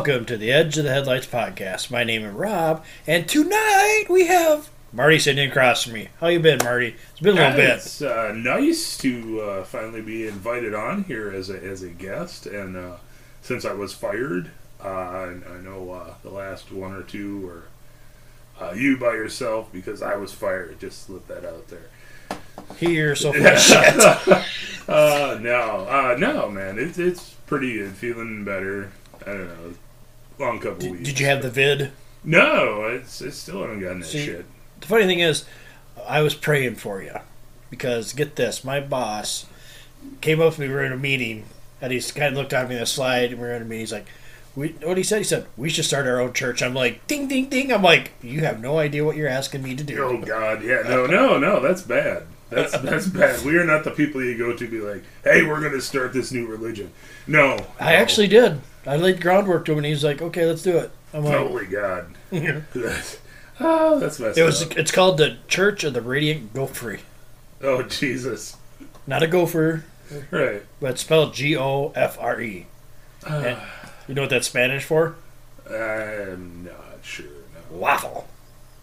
Welcome to the Edge of the Headlights podcast. My name is Rob, and tonight we have Marty sitting across from me. How you been, Marty? It's been a little bit. It's uh, nice to uh, finally be invited on here as a, as a guest, and uh, since I was fired, uh, I, I know uh, the last one or two were uh, you by yourself because I was fired. Just slip that out there. Here, so full shit. Uh, no, uh, no, man, it's it's pretty good. Feeling better. I don't know. Long couple Did, weeks. did you have the vid? No, it's, it's still haven't gotten that See, shit. The funny thing is, I was praying for you because get this, my boss came up to me. We were in a meeting, and he kind of looked at me in the slide, and we were in a meeting. He's like, "We what he said? He said we should start our own church." I'm like, "Ding, ding, ding!" I'm like, "You have no idea what you're asking me to do." Oh God, yeah, no, no, no, that's bad. That's that's bad. We are not the people you go to be like, hey, we're going to start this new religion. No, I no. actually did. I laid groundwork to him, and he's like, "Okay, let's do it." I'm like, holy God, oh, that's messed "It was. up. It's called the Church of the Radiant Gopher. Oh Jesus, Not a gopher, right? but it's spelled G O F R E. Ah. And You know what that's Spanish for? I'm not sure. No. Waffle.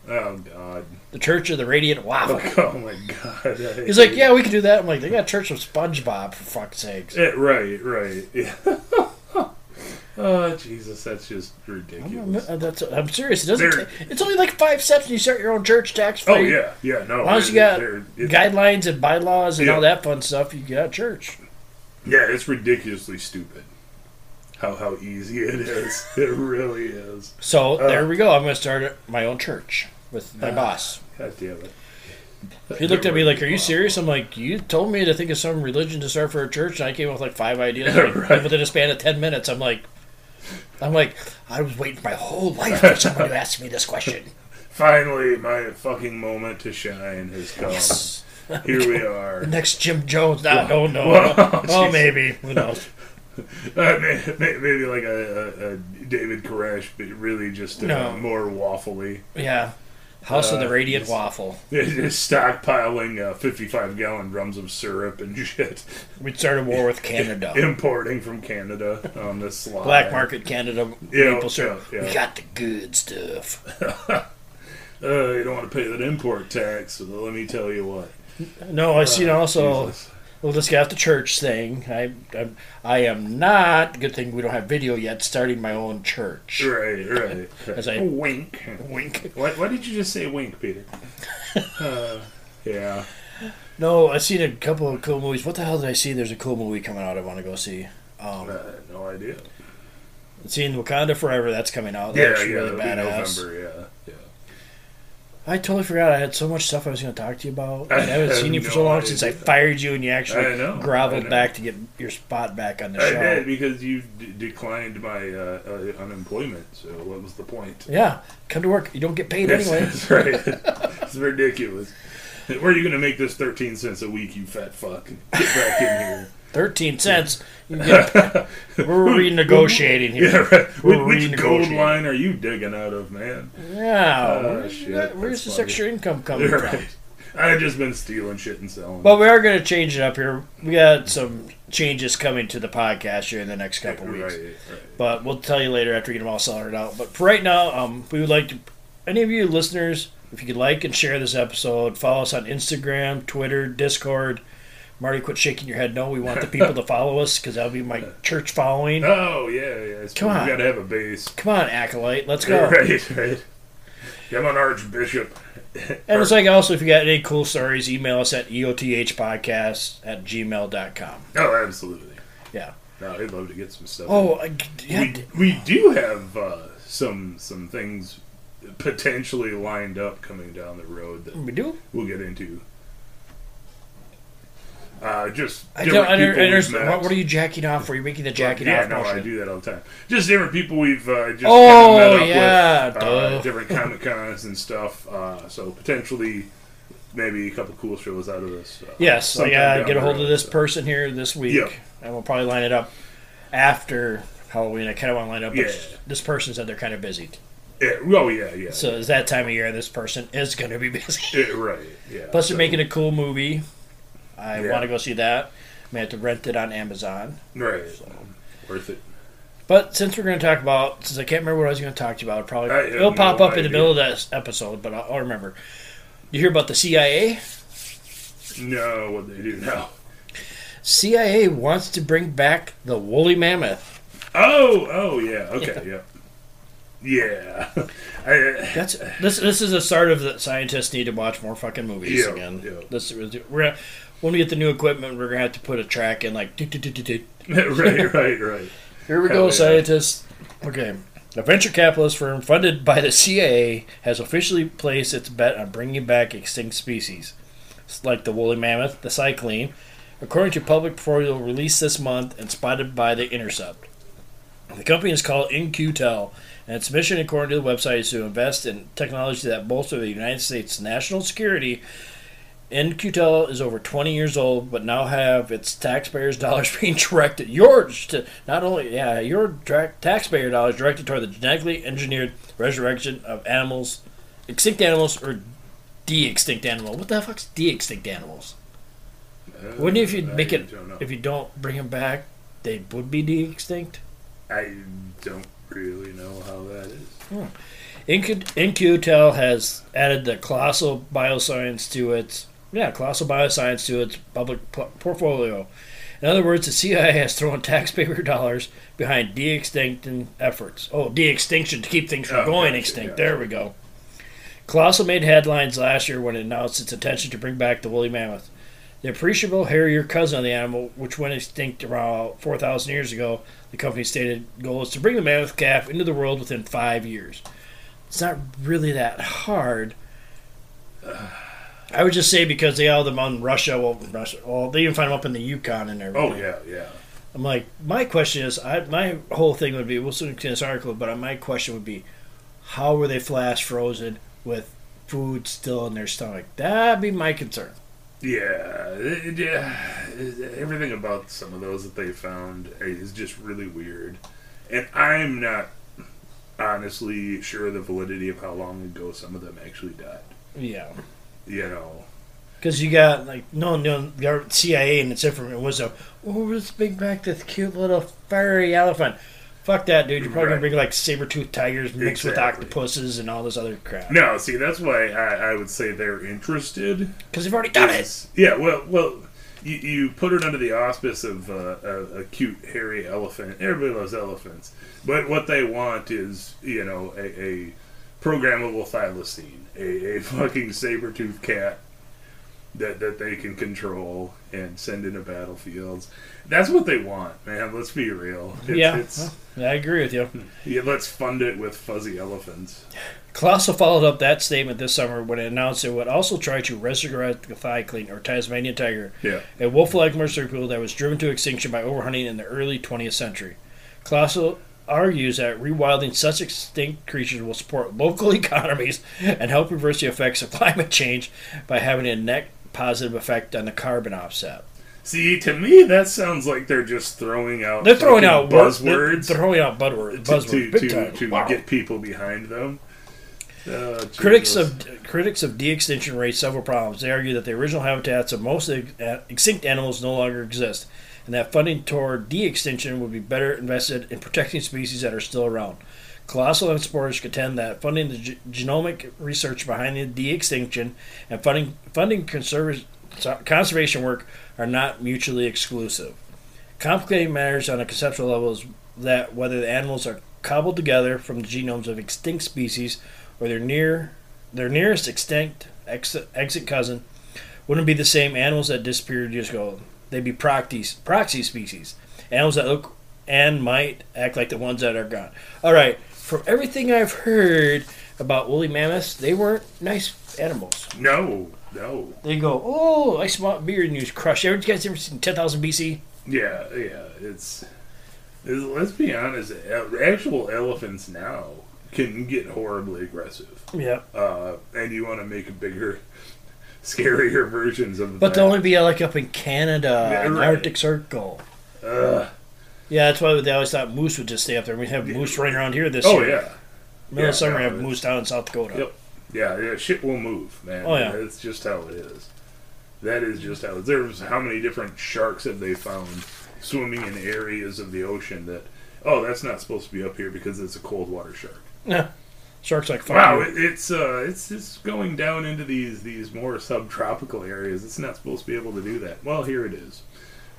Oh God. The Church of the Radiant Waffle. Oh my God. I He's like, hate yeah, we can do that. I'm like, they got Church of SpongeBob for fuck's sakes. it. right, right. Yeah. Oh Jesus, that's just ridiculous. I'm, that's, I'm serious. It doesn't. They're- ta- it's only like five steps, and you start your own church tax free. Oh yeah, yeah. No, As long as you got guidelines and bylaws and Yeah. all that fun stuff, you got church. Yeah, it's ridiculously stupid. How how easy it is. It really is. So Uh. there we go. I'm going to start my own church with my Uh. boss. God damn it. He looked at me like, "Are you serious?" I'm like, "You told me to think of some religion to start for a church, and I came up with like five ideas like, Right. within a span of ten minutes." I'm like, "I'm like, I was waiting my whole life for someone to ask me this question." Finally, my fucking moment to shine has come. Yes. Here we are. The next Jim Jones. Nah, no, no. Whoa, oh, jeez. maybe. Who knows? Uh, may- may- maybe like a, a, a David Koresh, but really just uh, No. more waffly. Yeah. House of the Uh, Radiant Waffle. Just stockpiling uh, 55 gallon drums of syrup and shit. We'd start a war with Canada. Importing from Canada on this slide. Black market Canada Yeah, maple syrup. yeah, yeah. We got the good stuff. Uh, you don't want to pay that import tax, so let me tell you what. No, I seen also. Jesus. Well, get off the church thing. I, I, I am not. Good thing we don't have video yet. Starting my own church. Right, right. As I- wink. Wink. Why, why did you just say wink, Peter? Uh, yeah. No, I've seen a couple of cool movies. What the hell did I see? There's a cool movie coming out. I want to go see. Um, Uh, no idea. seen Wakanda Forever. That's coming out. Yeah, yeah, really badass. November, yeah. I totally forgot. I had so much stuff I was going to talk to you about. I I haven't seen you for no so long since I fired you, and you actually know, groveled back to get your spot back on the I show. did because you d- declined my uh, uh, unemployment. So what was the point? Yeah, come to work. You don't get paid That's, anyway. that's right. it's ridiculous. Where are you going to make this thirteen cents a week, you fat fuck? Get back in here. Thirteen cents. Get, we're renegotiating here. Yeah, right. We're Which, gold line are you digging out of, man? Yeah, Oh, where's, shit, that- where's this funny. extra income coming You're from? right. I've just been stealing shit and selling. But we are going to change it up here. We got some changes coming to the podcast here in the next couple right, weeks. right. But we'll tell you later after we get them all sorted out. But for right now, um, we would like to, any of you listeners, if you could like and share this episode, follow us on Instagram, Twitter, Discord. Marty, quit shaking your head. No, we want the people to follow us because that'll be my church following. Oh yeah, yeah. It's Come on. You got to have a base. Come on, acolyte, let's go. Right, right. Yeah, I'm an archbishop. And it's like also, if you got any cool stories, email us at eothpodcast at gmail.com. Oh, absolutely. Yeah. No, I'd love to get some stuff. Oh, I, yeah, we, we do have uh, some some things potentially lined up coming down the road that we do? we'll get into. Uh, just I different don't people understand. What, what are you jacking off for? You're making the jacking yeah, off no, motion. I do that all the time. Just different people we've uh, just Oh, kind of met up yeah, with, uh, different comic cons and stuff. Uh, so potentially, maybe a couple cool shows out of this. Uh, Yes, I sometime gotta get a hold of this so. person here this week, Yeah. and we'll probably line it up after Halloween. I kind of want to line up, but Yeah. this person said they're kind of busy, Yeah, oh yeah, yeah. so it's that time of year. This person is going to be busy. Yeah, right. Yeah. Plus, they're making a cool movie. I Yeah. want to go see that. I may have to rent it on Amazon. right. Worth it. But since we're going to talk about, since I can't remember what I was going to talk to you about, probably it'll pop no up in the middle of that episode. But I'll, I'll remember. You hear about the CIA? No, what they do now. CIA wants to bring back the woolly mammoth. Oh, oh yeah, okay, yeah, yeah. I, uh, That's this. This is the start of the scientists need to watch more fucking movies Yeah, again. yeah. This we're when we get the new equipment, we're gonna have to put a track in like. Right, right, right. Here we Hell go, yeah. scientists. Okay. A venture capitalist firm funded by the CIA has officially placed its bet on bringing back extinct species, It's like the woolly mammoth, the cyclone, according to a public portfolio released this month and spotted by the Intercept. The company is called In-Q-Tel, and its mission, according to the website, is to invest in technology that bolster the United States' national security. In-Q-Tel is over 20 years old, but now have its taxpayers' dollars being directed yours to not only yeah your direct taxpayer dollars directed toward the genetically engineered resurrection of animals, extinct animals or de-extinct animal. What the fuck's de-extinct animals? Wouldn't if you Uh, make it if you don't bring them back, they would be de-extinct. I don't really know how that is. Incu- In-Q-Tel has added the Colossal Bioscience to its yeah Colossal Bioscience to its public p- portfolio. In other words, the CIA has thrown taxpayer dollars behind de-extinction efforts. Oh, de-extinction to keep things from Oh, going gotcha, extinct. gotcha. There we go. Colossal made headlines last year when it announced its intention to bring back the woolly mammoth. The appreciable hairier cousin of the animal, which went extinct around 4,000 years ago, the company's stated goal is to bring the mammoth calf into the world within five years. It's not really that hard. I would just say because they all them on Russia, well, Russia, well, they even find them up in the Yukon and everything. Oh yeah, yeah. I'm like, my question is, I, my whole thing would be, we'll soon get this article, but my question would be, how were they flash frozen with food still in their stomach? That'd be my concern. Yeah, it- yeah. Everything about some of those that they found eh, is just really weird, and I'm not honestly sure of the validity of how long ago some of them actually died. Yeah. You know, Because you got, like, no, no, the CIA and its information was a, oh, let's bring back this cute little furry elephant. Fuck that, dude. You're probably Right. to bring, like, saber tooth tigers mixed with octopuses and all this other crap. no. See, that's why I, I would say they're interested. Because they've already done it. Yeah, well, well, you, you put it under the auspice of uh, a, a cute hairy elephant. Everybody loves elephants, but what they want is you know a, a programmable thylacine, a, a fucking saber tooth cat that that they can control and send into battlefields. That's what they want, man. Let's be real. It's, yeah. it's, I agree with you. yeah, let's fund it with fuzzy elephants. Colossal followed up that statement this summer when it announced it would also try to resurrect the thylacine, or Tasmanian tiger, Yeah. a wolf-like marsupial that was driven to extinction by overhunting in the early 20th century. Colossal argues that rewilding such extinct creatures will support local economies and help reverse the effects of climate change by having a net positive effect on the carbon offset. See, to me, that sounds like they're just throwing out. They're throwing out buzzwords. They're throwing out buzzwords, to, to, to, to Wow. get people behind them. Uh, Critics of critics of de-extinction raise several problems. They argue that the original habitats of most extinct animals no longer exist, and that funding toward de-extinction would be better invested in protecting species that are still around. Colossal and supporters contend that funding the ge- genomic research behind the de-extinction and funding funding conserv- conservation work are not mutually exclusive. Complicating matters on a conceptual level is that whether the animals are cobbled together from the genomes of extinct species or their near their nearest extinct ex- exit cousin wouldn't be the same animals that disappeared years ago. They'd be proxy proxy species, animals that look and might act like the ones that are gone. All right, from everything I've heard about woolly mammoths, they weren't nice animals. no, no, They go, oh, I smell beard and you crush. Ever you guys ever seen ten thousand BC? yeah, yeah. It's, it's let's be honest. Actual elephants now can get horribly aggressive, Yeah, uh, and you want to make a bigger, scarier versions of. but that. they'll only be like up in Canada, Yeah, right. Arctic Circle. Ugh. Yeah, that's why they always thought moose would just stay up there. We have moose running around here this oh year. yeah, Middle Yeah, of summer, we have moose down in South Dakota. Yep. yeah, yeah. Shit will move, man. Oh, yeah. it's just how it is. That is just how it is. There's how many different sharks have they found swimming in areas of the ocean that oh, that's not supposed to be up here because it's a cold water shark. Yeah. Sharks like fuck Wow, it, it's uh, it's it's going down into these these more subtropical areas. It's not supposed to be able to do that. Well, here it is.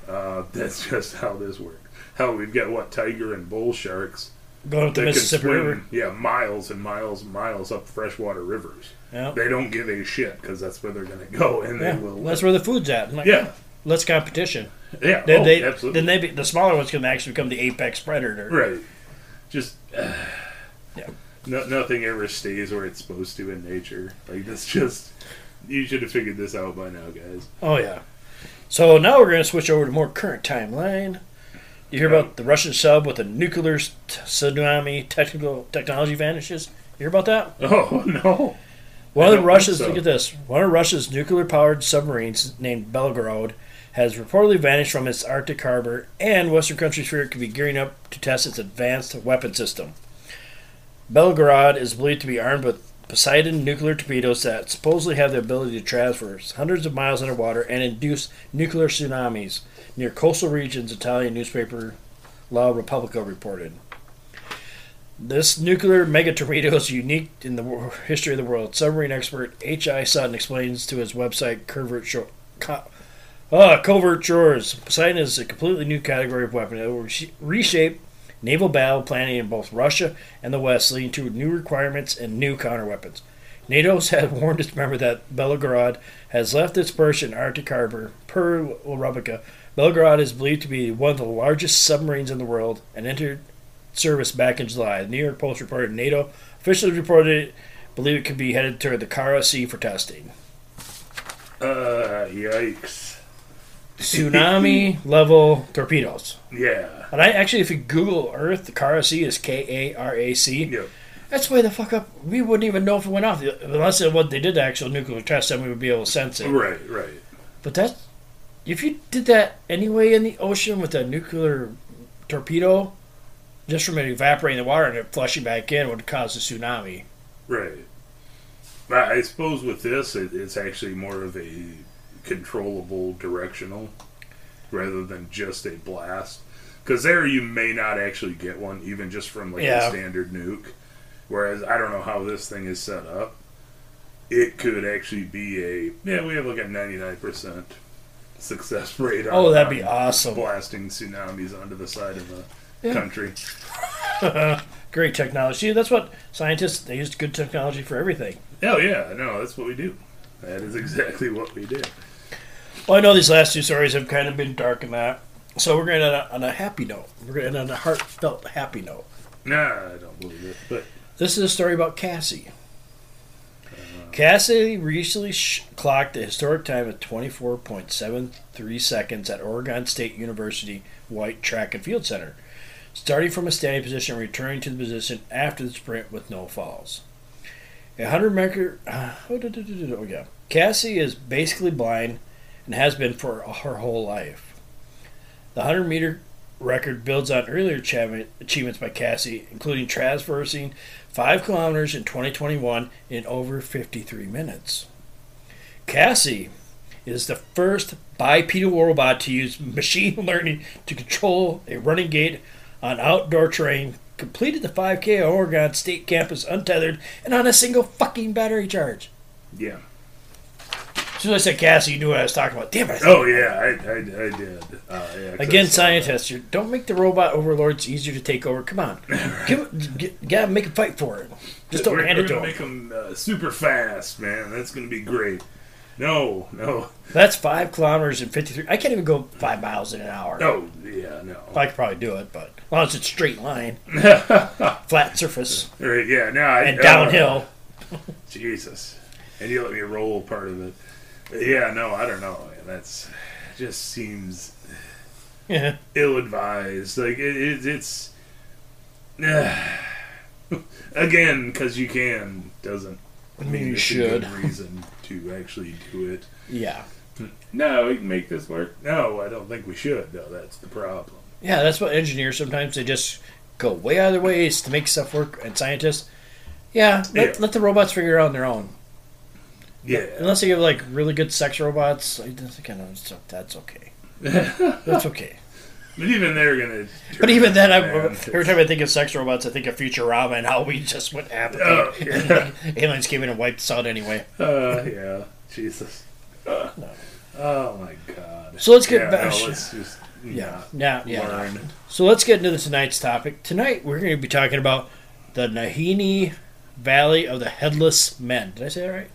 Uh, that's just how this works. Hell, we've got what tiger and bull sharks Going up the Mississippi swim, River. yeah, miles and miles and miles up freshwater rivers. Yeah. They don't give a shit because that's where they're going to go, and yeah. they will. That's where the food's at. Like, yeah, Let's competition. yeah. Then oh, they, absolutely. then they, be, the smaller ones can actually become the apex predator. Right. Just. Yeah. No, nothing ever stays where it's supposed to in nature. Like, that's just. You should have figured this out by now, guys. Oh yeah. So now we're going to switch over to more current timeline. You hear about the Russian sub with a nuclear tsunami technical technology vanishes. You hear about that? Oh, no. One of the Russia's so. look at this. One of Russia's nuclear-powered submarines named Belgorod has reportedly vanished from its Arctic harbor, and Western countries fear it could be gearing up to test its advanced weapon system. Belgorod is believed to be armed with Poseidon nuclear torpedoes that supposedly have the ability to traverse hundreds of miles underwater and induce nuclear tsunamis near coastal regions. Italian newspaper La Repubblica reported. This nuclear mega torpedo is unique in the history of the world. Submarine expert H.I. Sutton explains to his website Covert, Co- uh, Covert Shores. Poseidon is a completely new category of weapon. It will reshape naval battle planning in both Russia and the West, leading to new requirements and new counterweapons. NATO's had warned its member that Belgorod has left its Persian Arctic harbor. Per Repubblica, Belgorod is believed to be one of the largest submarines in the world and entered service back in July. The New York Post reported NATO officially reported it, believe it could be headed toward the Kara Sea for testing. Uh, yikes. Tsunami level torpedoes. Yeah. And I actually, if you Google Earth, the Kara Sea is K A R A C. Yep. That's way the fuck up. We wouldn't even know if it went off unless it, what they did the actual nuclear test. Then we would be able to sense it. Right, right. But that, if you did that anyway in the ocean with a nuclear torpedo, just from it evaporating the water and it flushing back in, would cause a tsunami. Right. I I suppose with this, it, it's actually more of a controllable directional rather than just a blast. Because there you may not actually get one, even just from like Yeah. a standard nuke. Whereas I don't know how this thing is set up. It could actually be a yeah. We have like a ninety nine percent success rate. Oh, on, Oh, that'd be awesome. Blasting tsunamis onto the side of the Yeah. country. Great technology. That's what scientists they use good technology for everything. Oh yeah, no, that's what we do. That is exactly what we do. Well, I know these last two stories have kind of been dark and that, so we're going to end on a, on a happy note. We're going to end on a heartfelt happy note. Nah, I don't believe it. But This is a story about Cassie. Cassie recently sh- clocked a historic time of 24.73 seconds at Oregon State University Whyte Track and Field Center, starting from a standing position and returning to the position after the sprint with no falls. A 100 meter. Uh, oh, do, do, do, do, oh, yeah. Cassie is basically blind and has been for her whole life. The 100 meter record builds on earlier achievements by Cassie, including traversing 5 kilometers in 2021 in over 53 minutes. Cassie is the first bipedal robot to use machine learning to control a running gait on outdoor terrain, completed the 5K at Oregon State campus untethered and on a single fucking battery charge. yeah. As soon as I said Cassie, you knew what I was talking about. Damn it. I Oh yeah, I, I, I did. Uh, yeah, Again, scientists, you don't make the robot overlords easier to take over. Come on, Give, get, gotta make a fight for it. Just don't we're, hand we're it to them. make them uh, super fast, man. That's gonna be great. No, no, That's five kilometers and fifty-three. I can't even go five miles in an hour. no. Yeah, no. I could probably do it, but as long as it's straight line, flat surface, Right, yeah, no. I, and uh, downhill. Jesus, and you let me roll part of it. Yeah, no, I don't know. That's just seems Yeah. ill-advised. Like it, it, it's again because you can doesn't I mean, you should. reason to actually do it. Yeah. No, we can make this work. No, I don't think we should. though. that's the problem. Yeah, that's what engineers sometimes they just go way out of their ways to make stuff work. And scientists, yeah, let, Yeah. let the robots figure it out on their own. Yeah, Unless you have like really good sex robots, I know, so that's okay. That's okay. But even they're gonna. But even then, I, every time I think of sex robots, I think of Futurama and how we just went apathy. Oh, yeah. Aliens came in and wiped us out anyway. Uh, yeah, Jesus. Uh, oh my God. So let's get yeah, back- No, let's just Yeah, yeah, yeah. learn. So let's get into tonight's topic. Tonight we're going to be talking about the Nahini Valley of the Headless Men. Did I say that right?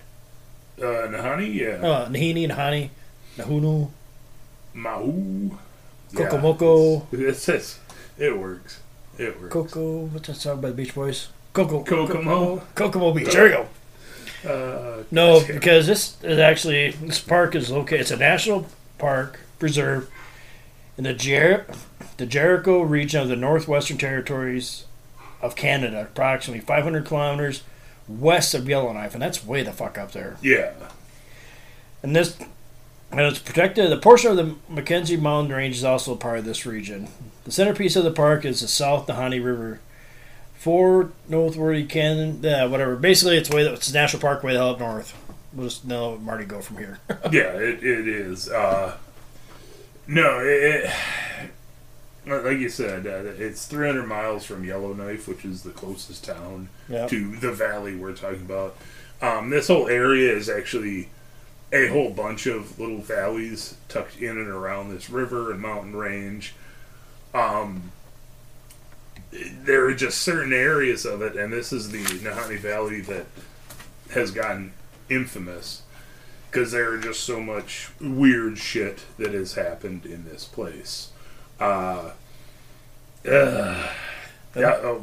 Uh, Nahanni, yeah. Oh, Nahini, Nahanni, Nahunu, Mahu. Kokomoko. Yeah, it's, it's, it works. It works. Coco. What's that song by the Beach Boys? Coco. Kokomo. Kokomo Beach. There we go. Uh, No, because this is actually this park is located. It's a national park preserve in the Jer- the Dehcho region of the Northwestern Territories of Canada, approximately 500 kilometers west of Yellowknife, and that's way the fuck up there. Yeah. And this, and it's protected. The portion of the Mackenzie Mountain Range is also a part of this region. The centerpiece of the park is the South Nahanni River. Four northward Canyon, yeah, whatever. Basically, it's way that it's national park way the hell up north. We'll just know Marty go from here. Yeah, it, it is. Uh, no, it, it, like you said, uh, it's 300 miles from Yellowknife, which is the closest town Yep. to the valley we're talking about. Um, this whole area is actually a whole bunch of little valleys tucked in and around this river and mountain range. Um, there are just certain areas of it, and this is the Nahanni Valley that has gotten infamous because there are just so much weird shit that has happened in this place. Uh, uh, yeah,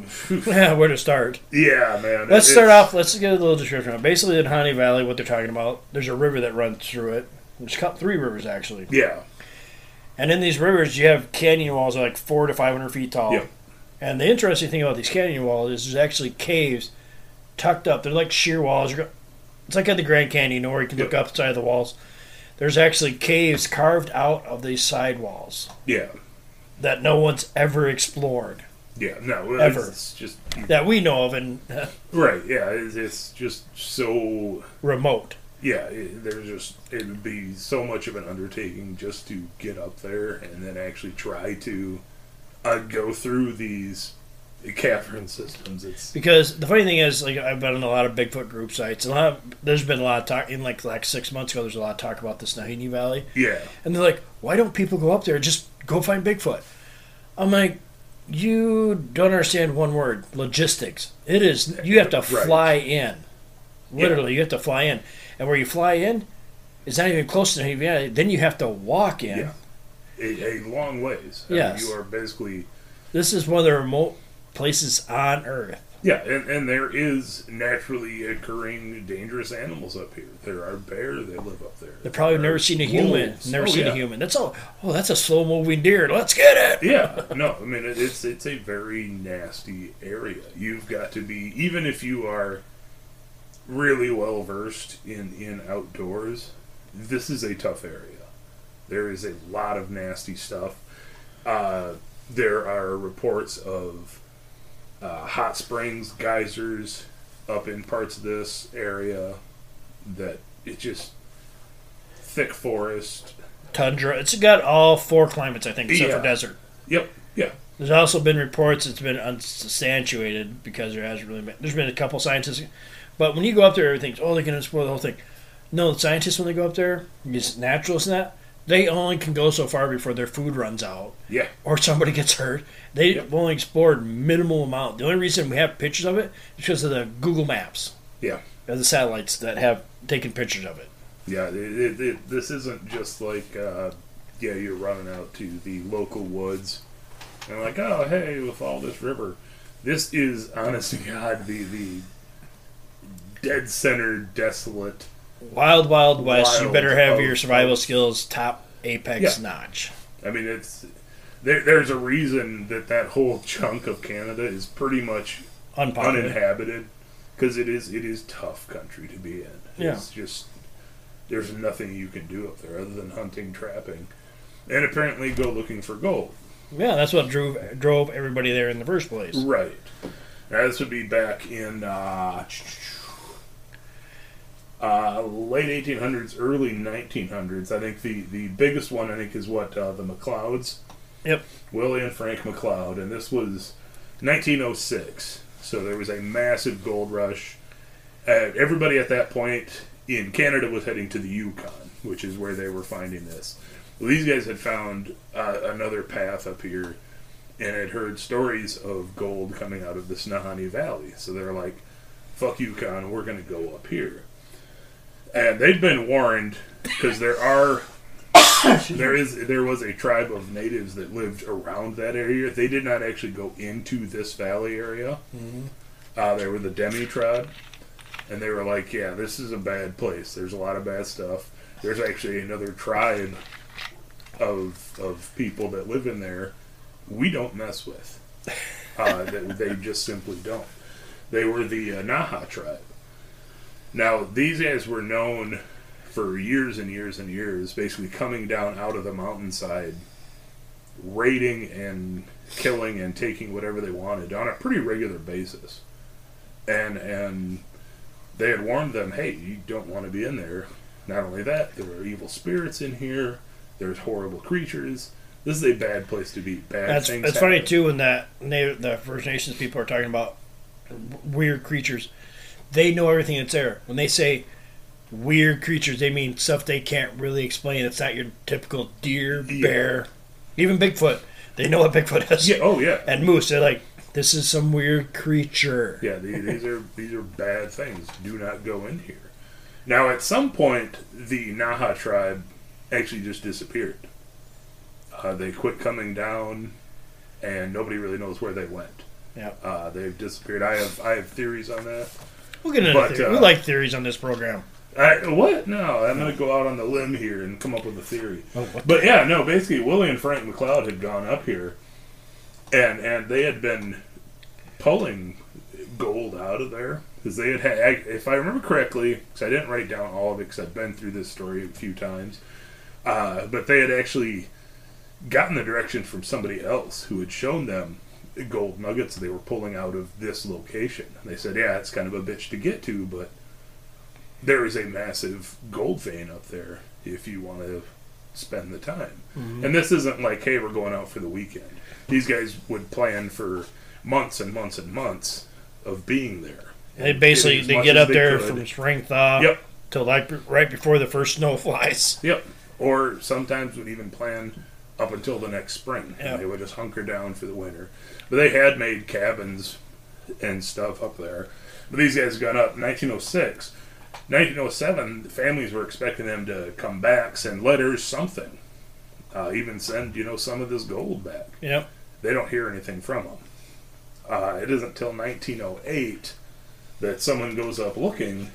yeah, where to start? yeah, man. Let's it- start off. Let's get a little description. Basically, Nahanni Valley, what they're talking about, there's a river that runs through it. There's three rivers actually, Yeah, and in these rivers, you have canyon walls that are like four to five hundred feet tall. Yep. And the interesting thing about these canyon walls is there's actually caves tucked up. They're like sheer walls. It's like at the Grand Canyon, where you can look Yep. up of the walls. There's actually caves carved out of these side walls yeah, that no one's ever explored yeah. No, Ever. it's just that we know of and right. Yeah, it's, it's just so. remote. Yeah, it, there's just it would be so much of an undertaking just to get up there and then actually try to uh, go through these cavern systems. It's Because the funny thing is, like I've been in a lot of Bigfoot group sites, and a lot of, there's been a lot of talk in like like six months ago. There's a lot of talk about this Nahini Valley, yeah, and they're like, "Why don't people go up there? Just go find Bigfoot." I'm like, "You don't understand one word: logistics. It is you have to Right. fly in, literally. You have to fly in, and where you fly in, it's not even close to Nahini Valley. Then you have to walk in. Yeah. a, a long ways. I mean, you are basically This is one of the remote places on Earth. Yeah, and, and there is naturally occurring dangerous animals up here. There are bears that live up there. They've probably There never seen a human. wolves. Never Oh, seen yeah. a human. That's all. Oh, that's a slow moving deer. Let's get it. Yeah, no, I mean it, it's it's a very nasty area. You've got to be even if you are really well versed in in outdoors. This is a tough area. There is a lot of nasty stuff. Uh, there are reports of uh, hot springs, geysers up in parts of this area that it's just thick forest. Tundra. It's got all four climates, I think, except Yeah. for desert. Yep, yeah, There's also been reports it's been unsubstantiated because there hasn't really been. There's been a couple scientists, but when you go up there, everything's oh they're going to explore the whole thing. No, the scientists when they go up there, these naturalists and that, they only can go so far before their food runs out yeah. or somebody gets hurt. They Yep. only explored minimal amount. The only reason we have pictures of it is because of the Google Maps. Yeah. of the satellites that have taken pictures of it. Yeah, it, it, it, this isn't just like, uh, yeah, you're running out to the local woods and like, oh, hey, with all this river. This is, honest to God, the, the dead center, desolate. Wild, wild west. you better have your of- survival skills top apex Yeah. notch. I mean, it's there, there's a reason that that whole chunk of Canada is pretty much Unpopular. uninhabited because it is it is tough country to be in. Yeah. It's just there's nothing you can do up there other than hunting, trapping, and apparently go looking for gold. Yeah, that's what drove drove everybody there in the first place. Right. Now, this would be back in uh, uh, late 1800s, early 1900s. I think the, the biggest one, I think, is what uh, the McLeods Yep. Willie and Frank McLeod, and this was 1906. So there was a massive gold rush. Uh, everybody at that point in Canada was heading to the Yukon, which is where they were finding this. Well, these guys had found uh, another path up here and had heard stories of gold coming out of the Snohomish Valley. So they're like, fuck Yukon, we're going to go up here. And they'd been warned because there are there is there was a tribe of natives that lived around that area. They did not actually go into this valley area. Uh, they were the Dene tribe, and they were like, "Yeah, this is a bad place. There's a lot of bad stuff. There's actually another tribe of of people that live in there. We don't mess with. Uh, they, they just simply don't. They were the uh, Naha tribe. Now these guys were known for years and years and years, basically coming down out of the mountainside, raiding and killing and taking whatever they wanted on a pretty regular basis. And and they had warned them, hey, you don't want to be in there. Not only that, there are evil spirits in here. There's horrible creatures. This is a bad place to be. Bad That's things. it's funny too when that the First Nations people are talking about weird creatures. They know everything that's there. When they say weird creatures, they mean stuff they can't really explain. It's not your typical deer, Yeah. bear, even Bigfoot. They know what Bigfoot is. Yeah. Oh yeah. And moose, they're like, this is some weird creature. Yeah, the- these are these are bad things. Do not go in here. Now, at some point, the Naha tribe actually just disappeared. Uh, they quit coming down, and nobody really knows where they went. Yeah. Uh, they've disappeared. I have I have theories on that. We'll get into But, theory. we uh, like theories on this program. I, what? No, I'm going to go out on the limb here and come up with a theory. Oh, what But yeah, no. Basically, Willie and Frank McLeod had gone up here, and and they had been pulling gold out of there because they had had. If I remember correctly, because I didn't write down all of it because I've been through this story a few times, uh, but they had actually gotten the direction from somebody else who had shown them gold nuggets they were pulling out of this location. And they said, "Yeah, it's kind of a bitch to get to, but." There is a massive gold vein up there if you want to spend the time. Mm-hmm. And this isn't like, hey, we're going out for the weekend. These guys would plan for months and months and months of being there. They basically they get up there could. from spring thaw Yep. till like right before the first snow flies. Yep. Or sometimes would even plan up until the next spring. Yeah. And they would just hunker down for the winter. But they had made cabins and stuff up there. But these guys got up 1906. 1907, the families were expecting them to come back, send letters, something. Uh, even send, you know, some of this gold back. Yep. They don't hear anything from them. Uh, it isn't until 1908 that someone goes up looking,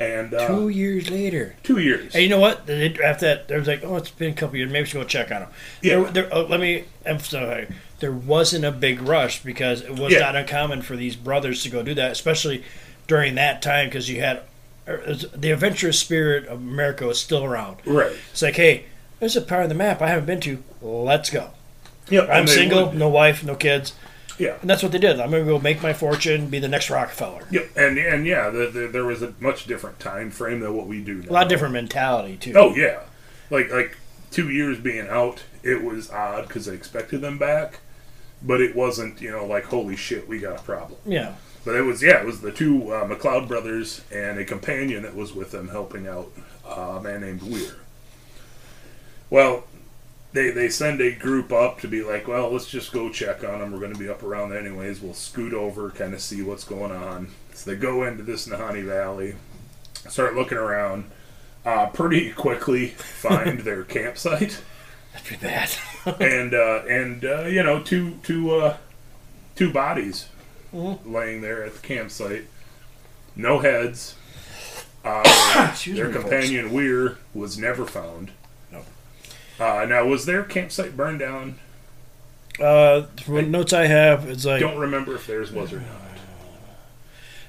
and uh, Two years later. two years. Hey, you know what? They, after that, there was like, oh, it's been a couple years. Maybe we should go check on them. Yeah. There, there, oh, let me emphasize: there wasn't a big rush because it was Yeah. not uncommon for these brothers to go do that, especially during that time because you had er, the adventurous spirit of America was still around. Right. It's like, hey, there's a part of the map I haven't been to. Let's go. Yep. I'm single, would. no wife, no kids, Yeah. and that's what they did. I'm gonna go make my fortune, be the next Rockefeller. Yep. And and yeah, the, the, there was a much different time frame than what we do now. A lot different mentality too. Oh yeah, like like two years being out, it was odd because I expected them back, but it wasn't you know like holy shit we got a problem. Yeah. But it was yeah, it was the two uh, McLeod brothers and a companion that was with them helping out uh, a man named Weir. Well, they they send a group up to be like, well, let's just go check on them. We're going to be up around there anyways. We'll scoot over, kind of see what's going on. So they go into this Nahanni Valley, start looking around. Uh, pretty quickly find their campsite pretty bad. and uh, and uh, you know two two uh, two bodies Mhm. laying there at the campsite, no heads. Uh, their me, folks. companion Weir was never found. Uh, now was their campsite burned down? Uh, from what notes I have, it's like Don't remember if theirs was or not.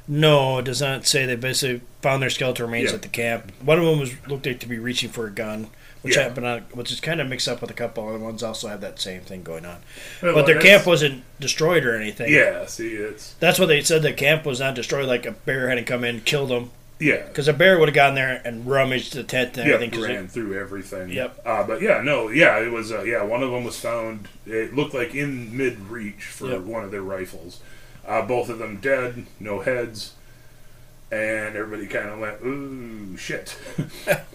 no, it does not say they basically found their skeletal remains Yeah. at the camp. One of them was looked like to be reaching for a gun, which Yeah. happened on, which is kind of mixed up with a couple other ones. Also have that same thing going on, Well, but their camp wasn't destroyed or anything. Yeah, see, it's that's what they said. The camp was not destroyed. Like a bear hadn't come in, killed them, Yeah, Because a bear would have gone there and rummaged the tent and yeah, everything. ran it- through everything. Yep. Uh, but yeah, no, yeah, it was. Uh, yeah, one of them was found. It looked like in mid reach for Yep. one of their rifles. Uh, both of them dead, no heads, and everybody kind of went, "Ooh, shit." but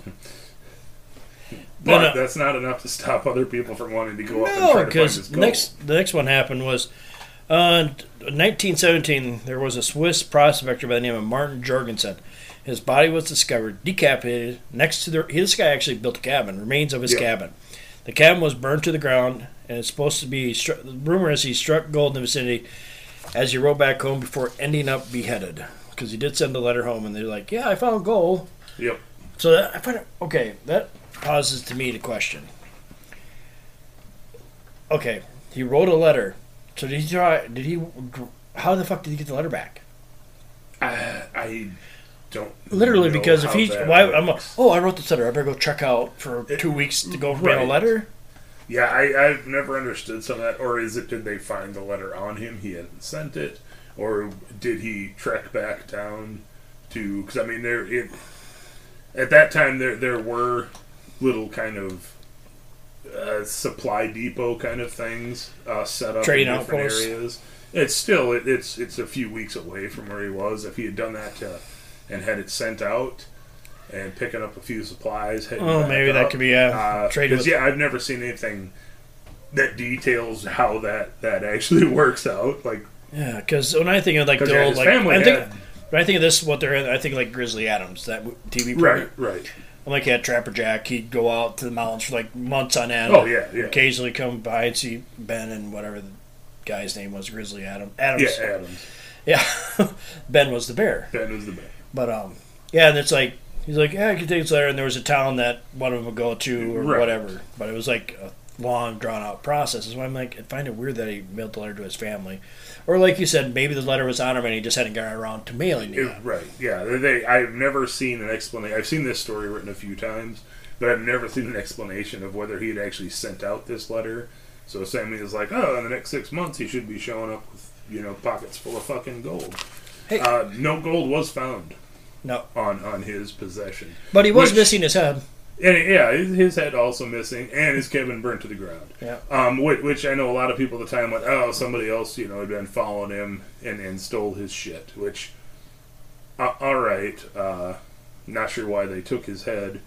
No, no. that's not enough to stop other people from wanting to go up and try no, to find this gold. next the next one happened was uh, in 1917. There was a Swiss prospector by the name of Martin Jorgensen. His body was discovered decapitated next to the. This guy actually built a cabin. Remains of his Yeah. cabin. The cabin was burned to the ground, and it's supposed to be. The rumor is he struck gold in the vicinity as he rode back home before ending up beheaded. Because he did send a letter home, and they're like, "Yeah, I found gold." Yep. So that, I find it okay. That causes to me to question. Okay, he wrote a letter. So did he try? Did he? How the fuck did he get the letter back? Uh, I, I don't Literally, because if he, why I'm, a, oh, I wrote this letter. I better go check out for It- two weeks to go mail a letter. Yeah, I, I've never understood some of that. Or is it did they find the letter on him? He hadn't sent it, or did he trek back down to? Because I mean, there it, at that time there there were little kind of uh, supply depot kind of things uh, set up Trading in different outposts. areas. It's still it, it's it's a few weeks away from where he was. If he had done that to, and had it sent out. And picking up a few supplies. Oh, maybe that up, could be a uh, with. yeah, I've never seen anything that details how that that actually works out. Like, Yeah, because when I think of like the old like, family I think had when I think of this, what they're in, I think like Grizzly Adams, that TV program. right, right. I'm like, yeah, Trapper Jack. He'd go out to the mountains for like months on end. Oh yeah, yeah, Occasionally come by and see Ben and whatever the guy's name was, Grizzly Adam. Adams. yeah. Adams. Yeah. ben was the bear. Ben was the man. But um, yeah, and it's like he's like, yeah, I can take this letter, and there was a town that one of them would go to or Right. whatever. But it was like a long, drawn out process. So I'm like, I find it weird that he mailed the letter to his family, or like you said, maybe the letter was on him and he just hadn't gotten around to mailing it. Right. Yeah. They, they. I've never seen an explanation. I've seen this story written a few times, but I've never seen an explanation of whether he had actually sent out this letter. So Sammy is like, oh, in the next six months he should be showing up with you know pockets full of fucking gold. Hey. Uh, no gold was found No, on on his possession. but he was Which- missing his head. And yeah, his head also missing, and his cabin burnt to the ground. Yeah. Um, which, which I know a lot of people at the time went, oh, somebody else, you know, had been following him and, and stole his shit. Which, uh, all right, uh, not sure why they took his head.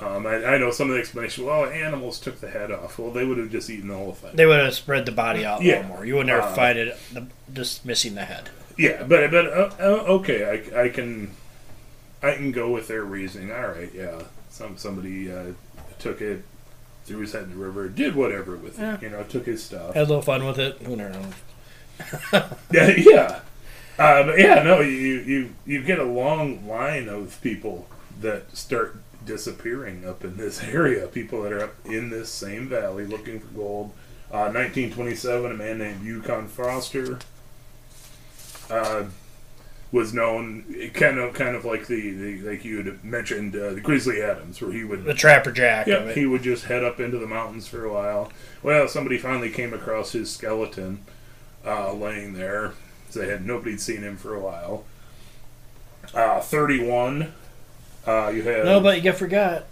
Um, I, I know some of the explanation. Well, animals took the head off. Well, they would have just eaten the whole thing. They would have spread the body out a Yeah. little more. You would never Uh, find it the, just missing the head. Yeah, but but uh, uh, okay, I, I can I can go with their reasoning. All right, yeah, some somebody uh, took it, threw his head in the river, did whatever with Yeah. it. You know, took his stuff. Had a little fun with it. Who knows? Yeah, yeah. Uh, but yeah, no, you, you you get a long line of people that start disappearing up in this area. People that are up in this same valley looking for gold. Uh, 1927, a man named Yukon Foster uh, was known, kind of kind of like the, the like you had mentioned, uh, the Grizzly Adams, where he would The Trapper Jack yeah, he would just head up into the mountains for a while. Well, somebody finally came across his skeleton uh, laying there. They had nobody'd seen him for a while. Uh, Thirty-one. Uh, you had No, but you forgot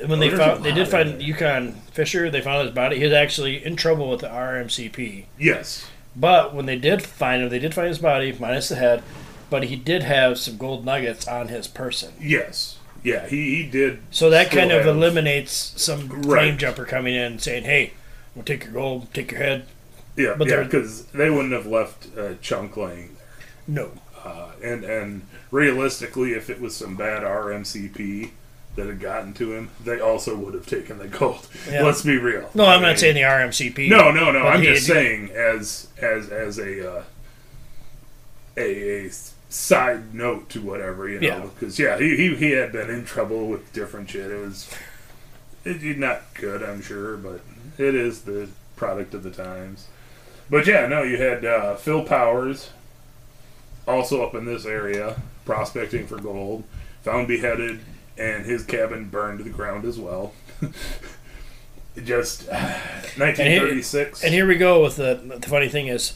when Oh, they found they did find. Yukon Fisher. They found his body. He was actually in trouble with the RMCP. yes, But when they did find him, they did find his body minus the head. But he did have some gold nuggets on his person. yes, yeah. He he did. So that kind of have- eliminates some flame Right. jumper coming in and saying, "Hey, we'll take your gold, take your head." Yeah, but yeah, because they wouldn't have left a chunk laying there. No, Uh, and and realistically, if it was some bad RMCP that had gotten to him, they also would have taken the gold. Yeah. Let's be real. no, I'm I mean, not saying the RMCP. No, no, no. I'm just saying as as as a uh, a, a side note to whatever you know because yeah, he, he he had been in trouble with different shit. It was it, not good, I'm sure, but it is the product of the times. But yeah, no, you had uh, Phil Powers, also up in this area, prospecting for gold, found beheaded, and his cabin burned to the ground as well. Just 1936. And here we go with the the funny thing is,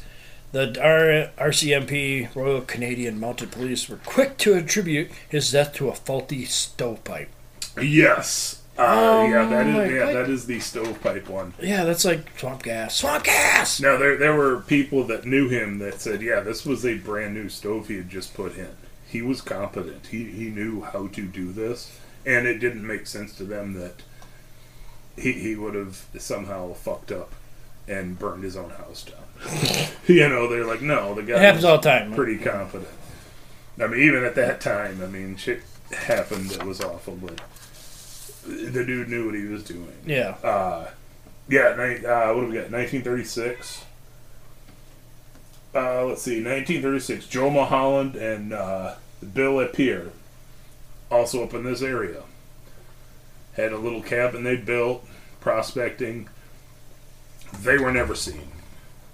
The R- RCMP, Royal Canadian Mounted Police, were quick to attribute his death to a faulty stovepipe. Yes. Uh, Oh yeah, that is yeah, God. that is the stovepipe one. Yeah, that's like swamp gas. Swamp gas! Now there there were people that knew him that said, yeah, this was a brand new stove he had just put in. He was competent. He he knew how to do this, and it didn't make sense to them that he he would have somehow fucked up and burned his own house down. you know, they're like, no, the guy It happens all the time. pretty confident. I mean, even at that time, I mean, shit happened that was awful, but the dude knew what he was doing. Yeah. Uh, yeah, uh, what do we got? 1936. Uh, let's see, 1936. Joe Mulholland and uh, Bill Lapierre, also up in this area, had a little cabin they built, prospecting. They were never seen.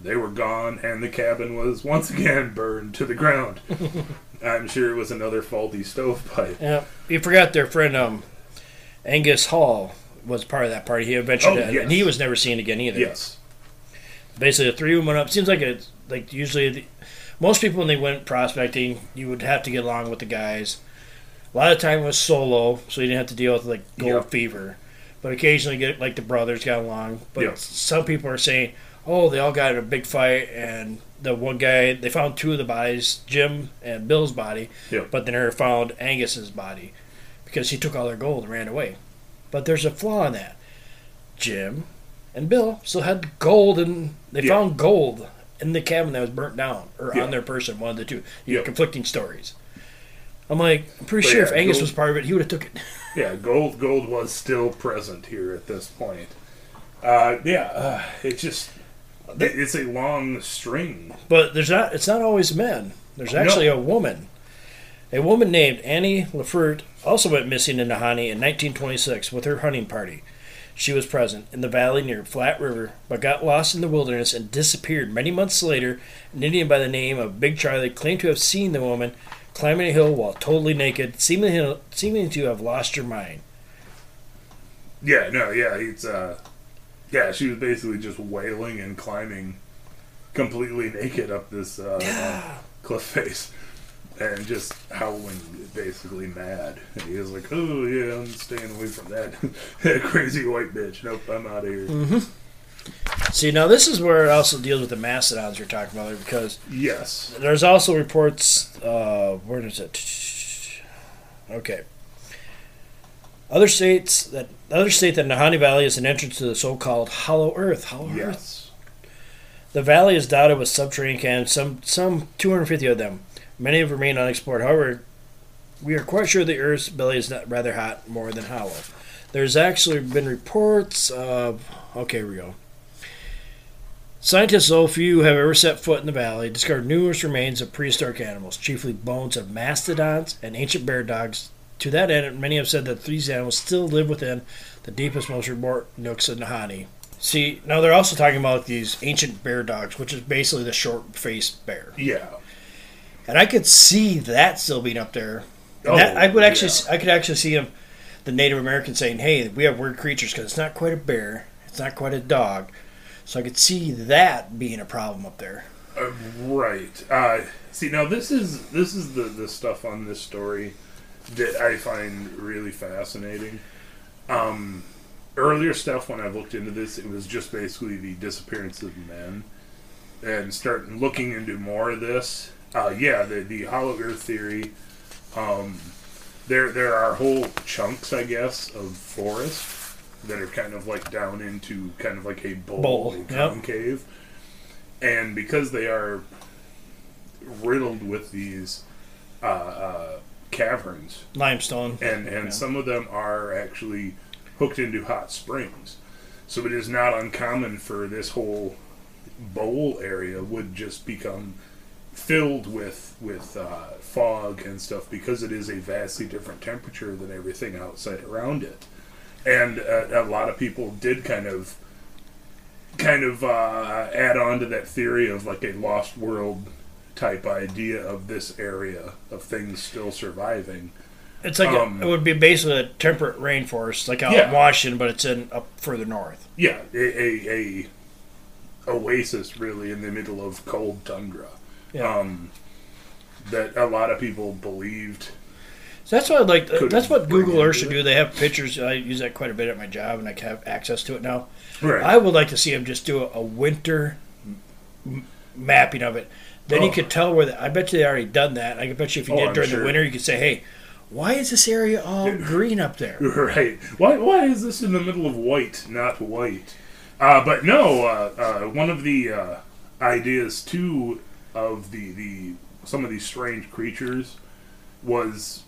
They were gone, and the cabin was once again burned to the ground. I'm sure it was another faulty stovepipe. Yeah. You forgot their friend, um, Angus Hall was part of that party. He eventually Oh, yes. and he was never seen again either. Yes. Basically, the three of them went up. Seems like it's like usually the, most people when they went prospecting, you would have to get along with the guys. A lot of time was solo, so you didn't have to deal with like gold Yeah. fever. But occasionally, get like the brothers got along. But Yeah. some people are saying, "Oh, they all got in a big fight," and the one guy they found two of the bodies, Jim and Bill's body, Yeah. but they never found Angus's body because he took all their gold and ran away. But there's a flaw in that. Jim and Bill still had gold, and they Yeah. found gold in the cabin that was burnt down, or Yeah. on their person, one of the two. You Yeah. conflicting stories. I'm like, I'm pretty But sure if Angus gold- was part of it, he would have took it. Yeah, gold gold was still present here at this point. Uh, yeah, uh, it just it's a long string. But there's not. It's not always men. There's actually a woman. A woman named Annie Lefert also went missing in Nahanni in 1926 with her hunting party. She was present in the valley near Flat River, but got lost in the wilderness and disappeared many months later. An Indian by the name of Big Charlie claimed to have seen the woman climbing a hill while totally naked, seeming, seeming to have lost her mind. Yeah, no, yeah, it's uh, yeah, she was basically just wailing and climbing completely naked up this uh, uh, cliff face. And just howling, basically mad. And he was like, "Oh yeah, I'm staying away from that crazy white bitch. Nope, I'm out of here." See, now this is where it also deals with the mastodons you're talking about, there, because Yes, There's also reports. Uh, where is it? Okay. Other states that other state that Nahanni Valley is an entrance to the so-called Hollow Earth. Hollow Earth. The valley is dotted with subterranean canyons. Some some 250 of them. Many have remained unexplored. However, we are quite sure the Earth's belly is not rather hot, more than hollow. There's actually been reports of. Okay, here we go. Scientists, though few have ever set foot in the valley, discovered numerous remains of prehistoric animals, chiefly bones of mastodons and ancient bear dogs. To that end, many have said that these animals still live within the deepest, most remote nooks of Nahanni. See, now they're also talking about these ancient bear dogs, which is basically the short-faced bear, yeah. and I could see that still being up there. Oh, that, I would actually, yeah. I could actually see them, the Native Americans saying, "Hey, we have weird creatures because it's not quite a bear, it's not quite a dog." So I could see that being a problem up there. Uh, right. Uh, see, now this is this is the the stuff on this story that I find really fascinating. Um, earlier stuff when I've looked into this, it was just basically the disappearance of men, and starting looking into more of this. Uh, yeah, the the hollow earth theory. Um, there there are whole chunks, I guess, of forest that are kind of like down into kind of like a bowl, Bowl, a yep. concave, and because they are riddled with these uh, uh, caverns, Limestone. and and Yeah. some of them are actually hooked into hot springs. So it is not uncommon for this whole bowl area would just become filled with with uh, fog and stuff because it is a vastly different temperature than everything outside around it. And uh, a lot of people did kind of kind of uh, add on to that theory of like a lost world type idea of this area of things still surviving. It's like Um, a, it would be basically a temperate rainforest, like out Yeah. in Washington, but it's in up further north. Yeah, a a, a oasis, really, in the middle of cold tundra. Yeah. Um, that a lot of people believed. So that's what I'd like. That's what Google Earth should it. do. They have pictures. I use that quite a bit at my job, and I have access to it now. Right. I would like to see them just do a, a winter m- mapping of it. Then you Oh. could tell where. The, I bet you they already done that. I bet you if you Oh, did I'm during sure. the winter, you could say, "Hey, why is this area all green up there?" Right. Why, why is this in the middle of white, not white? Uh, but no, uh, uh, one of the uh, ideas too of the, the some of these strange creatures was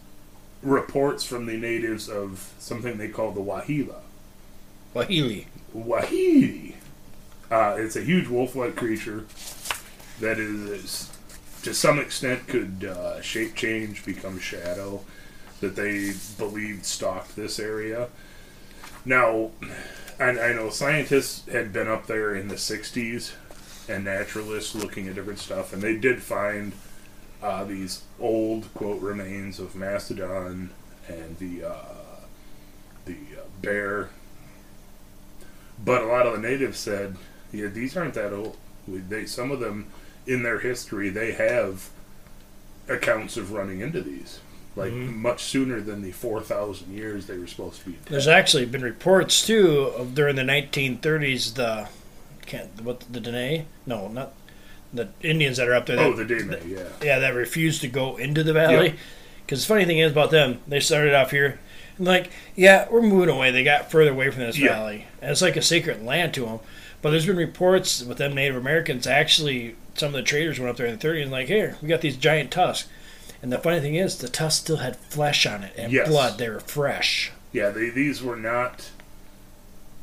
reports from the natives of something they call the Waheela. Wahili. Wahili. Uh, it's a huge wolf-like creature that is, to some extent, could uh, shape change, become shadow. That they believed stalked this area. Now, I, I know scientists had been up there in the '60s and naturalists looking at different stuff, and they did find uh, these old quote remains of mastodon and the uh, the uh, bear but a lot of the natives said, "Yeah, these aren't that old. We- They some of them in their history they have accounts of running into these, like mm-hmm. much sooner than the four thousand years they were supposed to be." dead. There's actually been reports too of during the 1930s the can't what the Dene? No, not the Indians that are up there. That, oh, the Dene, yeah, yeah, that refused to go into the valley. Because the funny thing is about them, they started off here like, yeah, we're moving away. They got further away from this Yeah. valley, and it's like a sacred land to them. But there's been reports with them Native Americans. Actually, some of the traders went up there in the 30s and like, here, we got these giant tusks. And the funny thing is, the tusks still had flesh on it and Yes. blood. They were fresh. yeah. They, these were not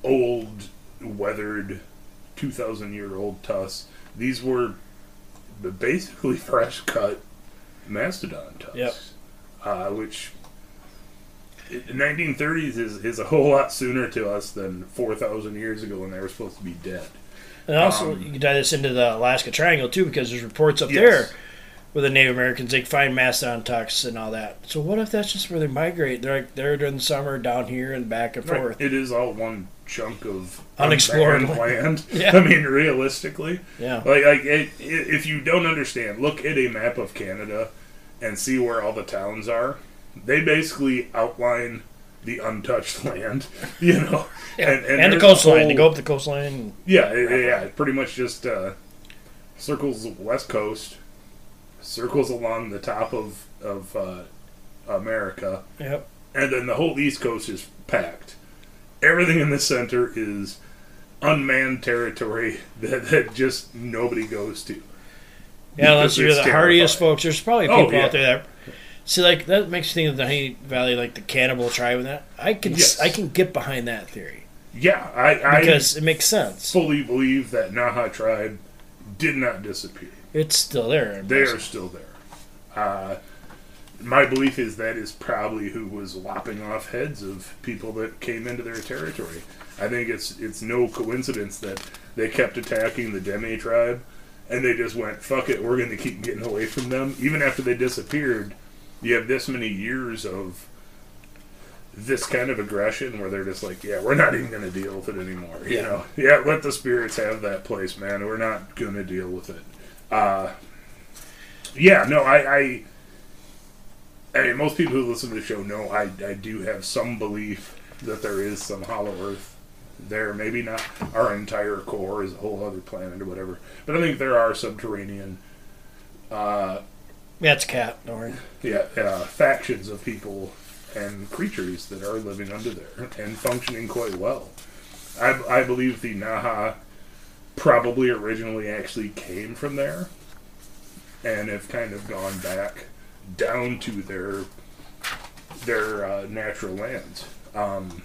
old, weathered, two thousand year old tusks. These were basically fresh cut mastodon tusks. Yep. uh, which 1930s is, is a whole lot sooner to us than 4,000 years ago when they were supposed to be dead. And also, Um, you can tie this into the Alaska Triangle too, because there's reports up Yes. there where the Native Americans they find mastodon tucks and all that. So what if that's just where they migrate? They're like there during the summer down here and back and forth. It is all one chunk of Unexplored land. Yeah. I mean, realistically, Yeah, like like it, it, if you don't understand, look at a map of Canada and see where all the towns are. They basically outline the untouched land, you know, yeah. and, and, the there's a coastline. They whole- go up the coastline. And, Yeah, yeah, yeah. It pretty much just uh, circles the west coast, circles along the top of of uh, America, yep. and then the whole east coast is packed. Everything in the center is unmanned territory that, that just nobody goes to. Yeah, unless you're the it's hardiest folks. There's probably Oh, people yeah. out there that see like that makes me think of the Honey Valley, like the cannibal tribe, and that I can Yes. I can get behind that theory Yeah, I, I because it makes sense. fully believe that Naha tribe did not disappear. It's still there. They are still there. Uh, my belief is that is probably who was lopping off heads of people that came into their territory. I think it's it's no coincidence that they kept attacking the Dene tribe, and they just went, "Fuck it, we're going to keep getting away from them." Even after they disappeared, you have this many years of this kind of aggression where they're just like, "Yeah, we're not even going to deal with it anymore." You Yeah. know, yeah, let the spirits have that place, man. We're not going to deal with it. Uh, yeah, no, I, I, I mean, most people who listen to the show know I, I do have some belief that there is some hollow Earth there. Maybe not our entire core is a whole other planet or whatever, but I think there are subterranean, uh, It's cat. Don't worry. yeah, uh, factions of people and creatures that are living under there and functioning quite well. I, I believe the Naha probably originally actually came from there and have kind of gone back down to their their uh, natural lands. Um,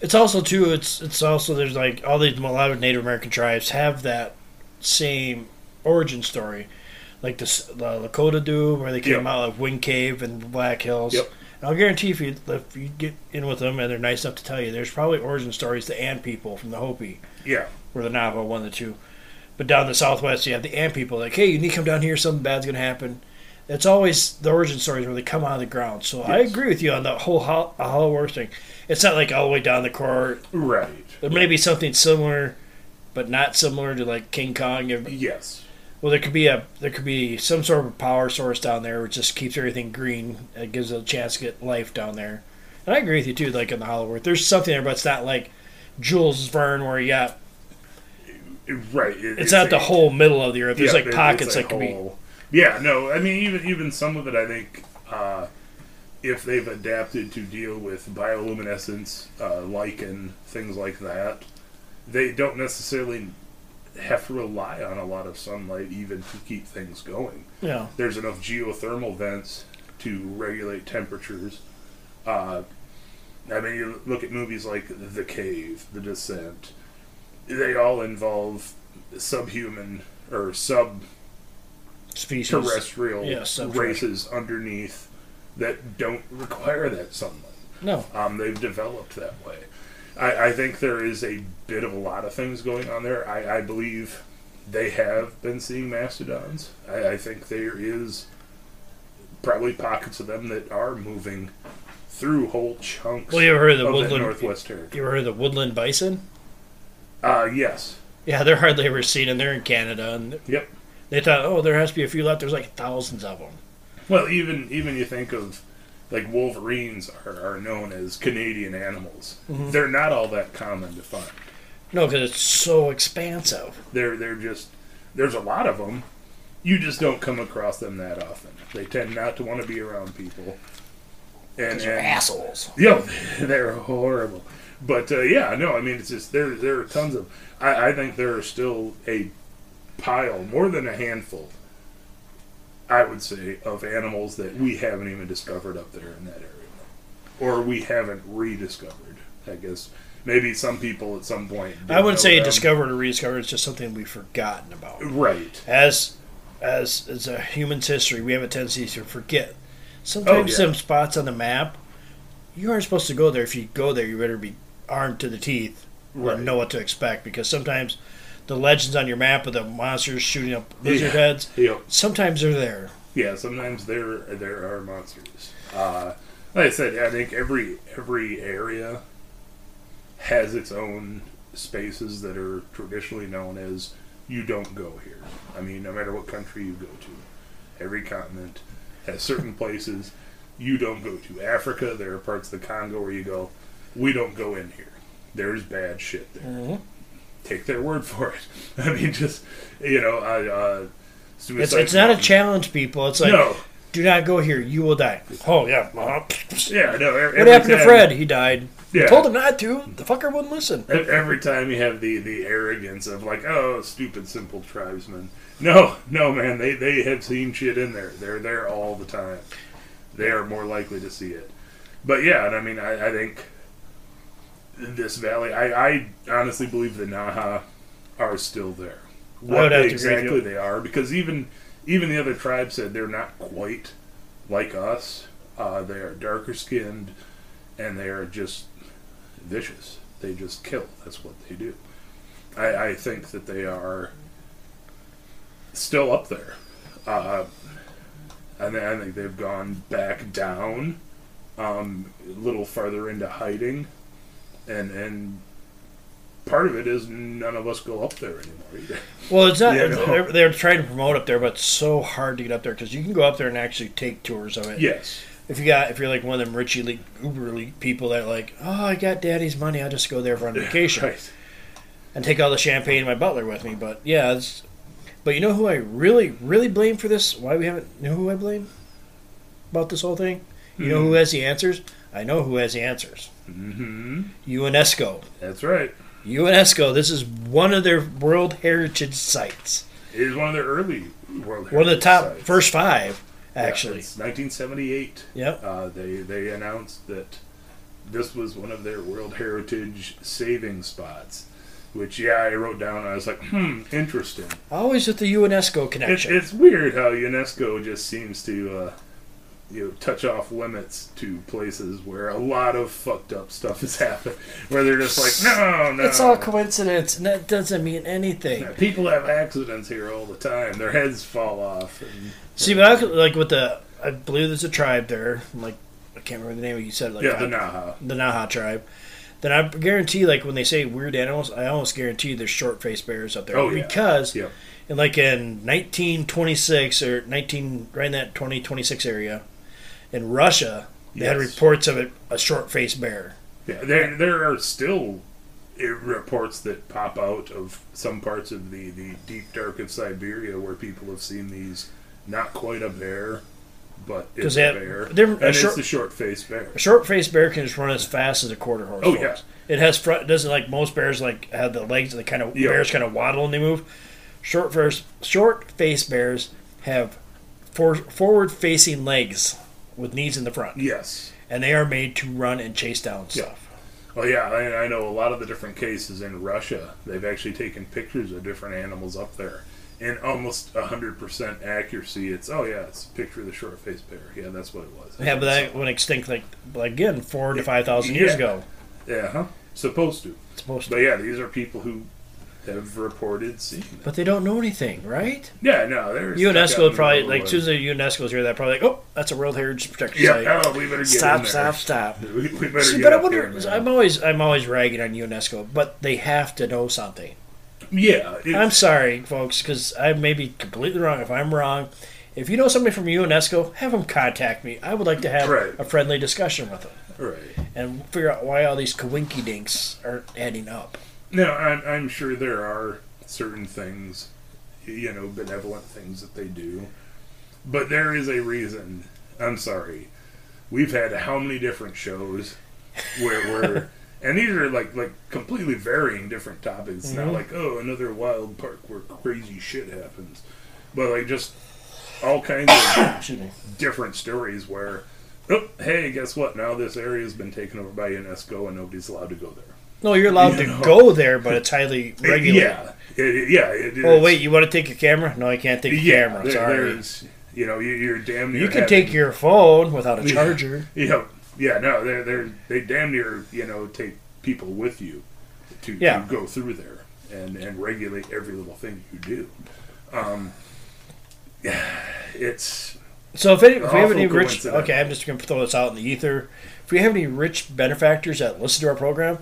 It's also too. It's it's also there's like all these a lot of Native American tribes have that same origin story, like the, the Lakota do, where they came Yep. out of Wind Cave and Black Hills. Yep. And I'll guarantee if you if you get in with them and they're nice enough to tell you, there's probably origin stories to Ant people from the Hopi yeah, or the Navajo, one of the two. But down in the Southwest, you have the Ant people. Like, hey, you need to come down here. Something bad's gonna happen. It's always the origin stories where they come out of the ground. So I agree with you on the whole hol- Hollow Earth thing. It's not like all the way down the core right. there may be something similar, but not similar to like King Kong. Yes. Well, there could be a there could be some sort of power source down there which just keeps everything green. It gives it a chance to get life down there. And I agree with you too. Like in the Hollow Earth, there's something there, but it's not like Jules Verne where you got Right. It- it's, not the whole middle of the earth. There's yeah, like pockets a that could be. Yeah, no, I mean even even some of it, I think, uh, if they've adapted to deal with bioluminescence, uh, lichen, things like that, they don't necessarily have to rely on a lot of sunlight even to keep things going. Yeah. There's enough geothermal vents to regulate temperatures. Uh, I mean, you look at movies like The Cave, The Descent. They all involve subhuman or sub Species. terrestrial Yeah, races underneath that don't require that sunlight. No. Um, they've developed that way. I, I think there is a bit of a lot of things going on there. I, I believe they have been seeing mastodons. I, I think there is probably pockets of them that are moving through whole chunks Well, you ever heard of the of woodland? northwest territory. You ever heard of the woodland bison? Uh, yes. Yeah, they're hardly ever seen, and they're in Canada. And Yep. they thought, oh, there has to be a few left. There's like thousands of them. Well, even even you think of like wolverines are, are known as Canadian animals. Mhm. They're not all that common to find. No, because it's so expansive. They're they're just there's a lot of them. You just don't come across them that often. They tend not to want to be around people. And, they're and assholes. yeah, they're horrible. But uh, yeah, no, I mean it's just there. There are tons of. I, I think there are still a pile, more than a handful. I would say of animals that we haven't even discovered up there in that area, or we haven't rediscovered. I guess maybe some people at some point. I wouldn't say them. discovered or rediscovered. It's just something we've forgotten about. Right. As as as a human's history, we have a tendency to forget. Sometimes Oh, yeah. some spots on the map, you aren't supposed to go there. If you go there, you better be armed to the teeth Right. know what to expect. Because sometimes the legends on your map of the monsters shooting up lizard Yeah. heads, Yep. sometimes they're there. Yeah, sometimes there there are monsters. Uh, like I said, I think every every area has its own spaces that are traditionally known as you don't go here. I mean, no matter what country you go to, every continent has certain places you don't go to. Africa, there are parts of the Congo where you go, we don't go in here. There's bad shit there Mm-hmm. Take their word for it. I mean, just you know, I, uh, It's, suicide it's not a challenge, people. It's like, no, do not go here. You will die. Oh yeah. uh, yeah, no. What happened to Fred? He died. Yeah. Told him not to. The fucker wouldn't listen. Every time you have the the arrogance of like, oh, stupid simple tribesmen. No, no, man, they they have seen shit in there. They're there all the time. They are more likely to see it. But yeah, and I mean, I, I think this valley. I, I honestly believe the Naha are still there. What would have to agree with exactly they are, because even even the other tribes said they're not quite like us. Uh, they are darker skinned, and they are just vicious. They just kill. That's what they do. I, I think that they are still up there. Uh, and I think they've gone back down, um, a little farther into hiding, and and part of it is none of us go up there anymore either. Well, it's not. Yeah, no. they're, they're trying to promote up there, but it's so hard to get up there because you can go up there and actually take tours of it. Yes. If you got, if you're like one of them rich elite, uber elite people that like, oh, I got daddy's money, I'll just go there for on vacation Right. and take all the champagne and my butler with me. But yeah, it's, but you know who I really, really blame for this? Why we haven't? You know who I blame about this whole thing? You know who hmm. has the answers? I know who has the answers. Mm-hmm. UNESCO. That's right. UNESCO. This is one of their World Heritage sites. It is one of their early World One of the top sites. first five, actually. it's 1978. Yep. Uh, they they announced that this was one of their World Heritage saving spots. Which yeah, I wrote down. I was like, hmm, interesting. Always with the UNESCO connection. it's weird how UNESCO just seems to, uh, you know, touch off limits to places where a lot of fucked up stuff has happened. Where they're just like, no, no. It's all coincidence, and that doesn't mean anything. Yeah, People have accidents here all the time. Their heads fall off. And, See, but I could, like with the, I believe there's a tribe there. Like I can't remember the name. of You said like yeah, the Naha. the Naha tribe. then I guarantee, like when they say weird animals, I almost guarantee there's short faced bears up there Oh, yeah. because, Yep. in like in 1926 or 19 right in that 2026 area, in Russia, they had reports of it, a short faced bear. Yeah, there there are still uh, reports that pop out of some parts of the, the deep dark of Siberia where people have seen these not quite a bear, but it's 'Cause a they have- bear. they're- and a it's short- the short faced bear. A short faced bear can just run as fast as a quarter horse. Oh, folks. yeah. It has front. Doesn't like most bears like have the legs that kind of Yeah. bears kind of waddle and they move. Short first, short faced bears have for, forward facing legs with knees in the front, Yes. and they are made to run and chase down Yeah. stuff. Well, yeah, I, I know a lot of the different cases in Russia. They've actually taken pictures of different animals up there. And almost 100% accuracy, it's, oh, yeah, it's a picture of the short faced bear. Yeah, that's what it was. Yeah, but that went extinct like, like again four to five thousand years Yeah. ago. Yeah, huh? Supposed to. Supposed But to, yeah, these are people who have reported seeing that. but they don't know anything, right? Yeah, no, they're UNESCO probably like as soon as the UNESCO's here, they're probably like, oh, that's a World Heritage Protected Yeah, Site. oh, we better get Stop, in there. stop, stop. We, we better See, get but I up wonder. there, man. I'm always I'm always ragging on UNESCO, but they have to know something. yeah, I'm sorry, folks, because I may be completely wrong. If I'm wrong, if you know somebody from UNESCO, have them contact me. I would like to have Right. a friendly discussion with them right. and figure out why all these kawinky dinks aren't adding up. No, I'm, I'm sure there are certain things, you know, benevolent things that they do, but there is a reason. I'm sorry. We've had how many different shows where we're, and these are like like completely varying different topics. Mhm. not like oh another wild park where crazy shit happens, but like just all kinds of different stories where. Oh, hey, guess what? Now this area has been taken over by UNESCO and nobody's allowed to go there. No, you're allowed You to know. go there, but it's highly regulated. Yeah, it, yeah. It, Oh wait, you want to take your camera? No, you can't take your yeah, camera. there- Sorry. You know, you, you're damn near. You can having- take your phone without a Yeah. charger. Yeah, yeah. No, they're they're they damn near you know take people with you to, Yeah. to go through there and and regulate every little thing you do. Um, it's So if, any, if we have any rich, okay, I'm just going to throw this out in the ether. If we have any rich benefactors that listen to our program,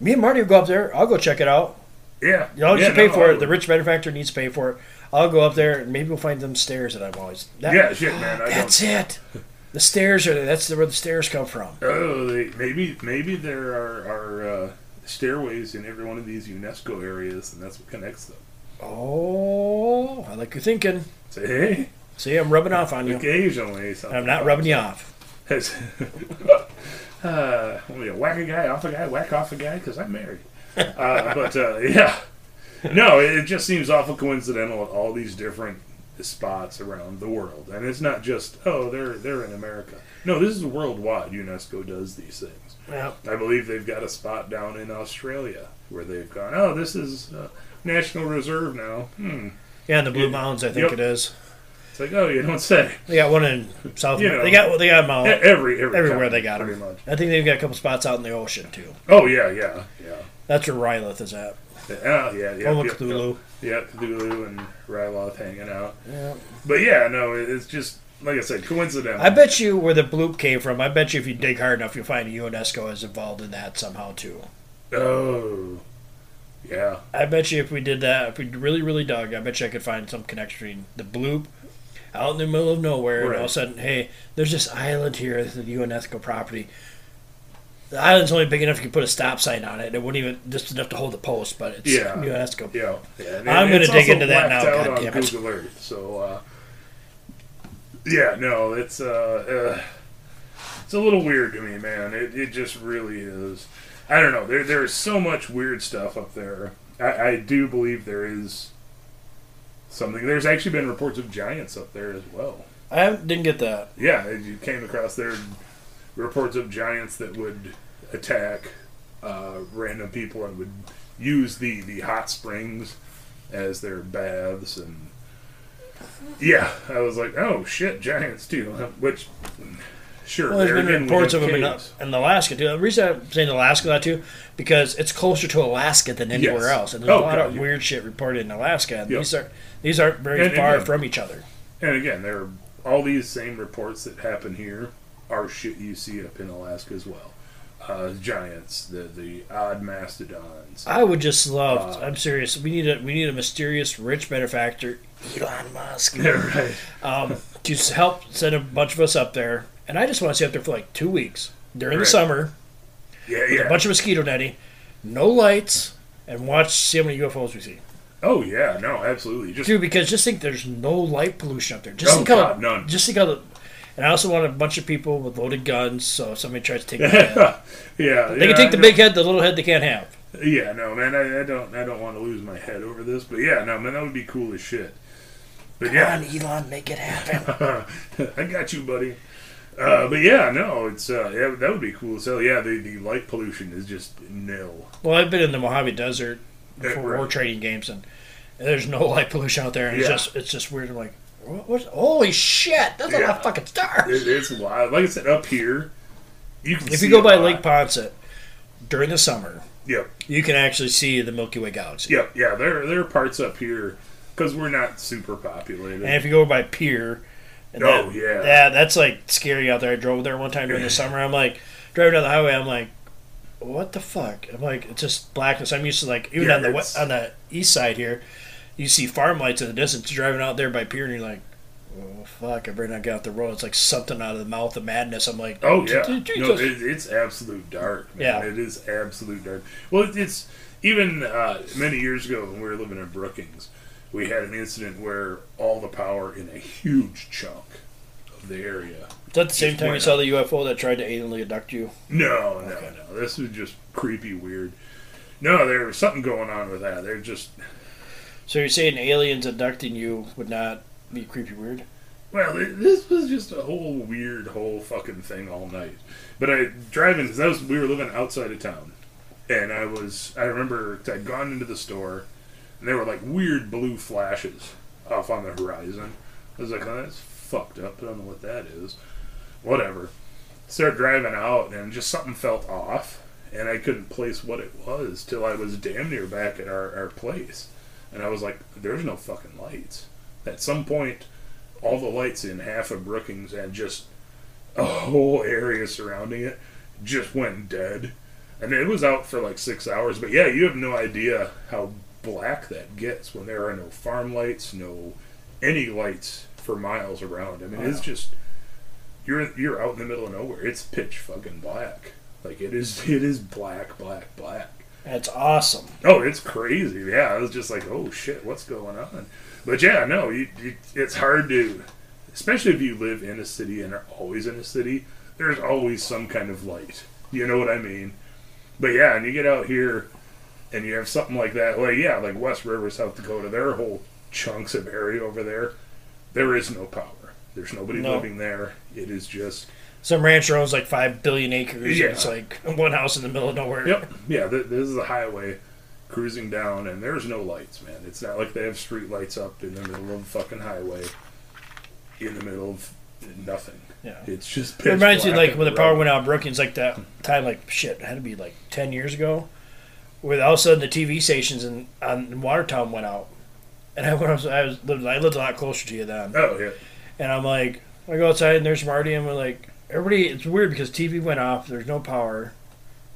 me and Marty will go up there. I'll go check it out. yeah. You don't yeah, pay no, for it. The rich benefactor needs to pay for it. I'll go up there and maybe we'll find them stairs that I've always. That, Yeah, shit, man. I that's don't. it. The stairs are there. that's where the stairs come from. Oh, they, maybe maybe there are are uh, stairways in every one of these UNESCO areas, and that's what connects them. Oh, I like your thinking. Say, hey, See, I'm rubbing off on you. occasionally. I'm not rubbing you off. Uh, want me to whack a guy off a guy, whack off a guy? Because I'm married. Uh, but uh, yeah, no, it, just seems awful coincidental at all these different spots around the world, and it's not just oh they're they're in America. No, this is worldwide. UNESCO does these things. Yeah. I believe they've got a spot down in Australia where they've gone. Oh, this is uh, national reserve now. Hmm. Yeah, in the Blue. Mountains, I think Yep. it is. It's like oh, you don't say. They got one in South. You know. they got they got them all. Every, every Everywhere they got 'em. pretty much. I think they've got a couple spots out in the ocean too. Oh yeah, yeah, yeah. That's where Rylith is at. Oh yeah, yeah. Yep, Cthulhu. Yep, yep, Cthulhu and Ryloth hanging out. Yeah. But yeah, no, it's just like I said, coincidental. I bet you where the bloop came from. I bet you if you dig hard enough, you'll find UNESCO is involved in that somehow too. Oh, yeah. I bet you if we did that, if we really really dug, I bet you I could find some connection between the bloop out in the middle of nowhere, and all of a sudden, hey, there's this island here, this is UNESCO property. The island's only big enough you can put a stop sign on it. It wouldn't even just enough to hold the post, but it's Yeah. UNESCO. Yeah, yeah. And I'm gonna dig into that now, out God on damn it. Google Earth, so uh, yeah, no, it's uh, uh, it's a little weird to me, man. It it just really is. I don't know. There there's so much weird stuff up there. I, I do believe there is something. There's actually been reports of giants up there as well. I didn't get that. Yeah, you came across there reports of giants that would attack uh, random people and would use the, the hot springs as their baths and yeah, I was like, oh shit, giants too. Which sure, Well, there's been reports of them in, in Alaska too. The reason I'm saying Alaska that too, because it's closer to Alaska than anywhere Yes. else, and there's Oh, a lot God, of yeah. weird shit reported in Alaska. And Yeah. These are these aren't very And far again- from each other. And again, there are all these same reports that happen here are shit you see up in Alaska as well. uh, giants, the the odd mastodons. I would just love. Uh, I'm serious. We need a we need a mysterious rich benefactor, Elon Musk, Yeah, right. um, to help send a bunch of us up there. And I just want to stay up there for like two weeks during the summer, Yeah, yeah. a bunch of mosquito netting, no lights, and watch see how many UFOs we see. Oh yeah, no, absolutely. Just Dude, because just think there's no light pollution up there. Just Oh, think how God, none. just think how the. And I also want a bunch of people with loaded guns, so if somebody tries to take my head, yeah, they yeah, can take I the know. big head, the little head they can't have. Yeah, no, man, I, I don't, I don't want to lose my head over this, but yeah, no, man, that would be cool as shit. But yeah, Come on, Elon, make it happen. I got you, buddy. Uh, but yeah, no, it's uh, yeah, that would be cool So. Yeah, the, the light pollution is just nil. Well, I've been in the Mojave Desert Yeah, for right. war trading games, and, there's no light pollution out there. And Yeah. It's just it's just weird. I'm like, what, what? Holy shit! That's a lot of fucking stars. It, it's wild. Like I said, up here, you can. if you go by lot. Lake Poinsett during the summer, yep, you can actually see the Milky Way galaxy. yep, yeah, there there are parts up here because we're not super populated. And if you go by Pierre, and Oh, that- yeah. yeah, that's like scary out there. I drove there one time during the summer. I'm like driving down the highway. I'm like, what the fuck? I'm like, it's just blackness. I'm used to like even Yeah, on the it's- on the east side here, you see farm lights in the distance. You're driving out there by Pierre, and you're like, oh fuck, I better not get off the road. It's like something out of the mouth of madness. I'm like, Oh yeah, no, it's absolute dark. Man. Yeah. it is absolute dark. Well, it's even uh, many years ago when we were living in Brookings, we had an incident where all the power in a huge chunk of the area. Is that the same time you saw the UFO that tried to alienly abduct you? No, no, Okay. no. This was just creepy, weird. No, there was something going on with that. They're just So you're saying aliens abducting you would not be creepy weird? Well, it, this was just a whole weird, whole fucking thing all night. But I driving because that was we were living outside of town, and I was I remember I'd gone into the store, and there were like weird blue flashes off on the horizon. I was like, oh, that's fucked up. I don't know what that is. Whatever. Start driving out, and just something felt off, and I couldn't place what it was till I was damn near back at our, our place, and I was like, there's no fucking lights. At some point all the lights in half of Brookings and just a whole area surrounding it just went dead. And it was out for like six hours. But yeah, you have no idea how black that gets when there are no farm lights, no any lights for miles around. I mean, it's just you're you're out in the middle of nowhere. It's pitch fucking black. Like it is it is black, black, black. That's awesome. Oh, it's crazy. Yeah, I was just like, oh shit, what's going on? But yeah, no, you, you, it's hard to, especially if you live in a city and are always in a city. There's always some kind of light. You know what I mean? But yeah, and you get out here, and you have something like that. Like yeah, like West River, South Dakota. There are whole chunks of area over there. There is no power. There's nobody No. living there. It is just Some rancher owns like five billion acres. Yeah. And it's like one house in the middle of nowhere. Yep. Yeah, th- this is a highway cruising down, and there's no lights, man. It's not like they have street lights up in the middle of the fucking highway, in the middle of nothing. Yeah. It's just. It reminds me like when the power went out in Brookings, like that time, like shit, it had to be like ten years ago, where all of a sudden the TV stations in on Watertown went out, and I went, I was lived, I lived a lot closer to you then, Oh yeah. And I'm like, I go outside and there's Marty, and we're like, everybody, it's weird because TV went off, there's no power,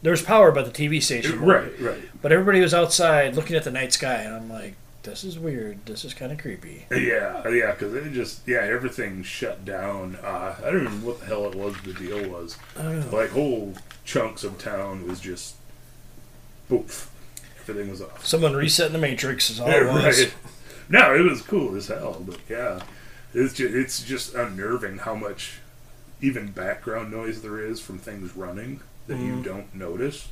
there's power, but the TV station. Right. Right. but everybody was outside looking at the night sky, and I'm like, this is weird, this is kind of creepy. Yeah. Yeah. Because it just yeah everything shut down. Uh, I don't even know what the hell it was. The deal was I don't know. like whole chunks of town was just poof. Everything was off. Someone resetting the matrix is all Yeah, it was. right. No, it was cool as hell, but yeah, it's just, it's just unnerving how much even background noise there is from things running that you Mhm. don't notice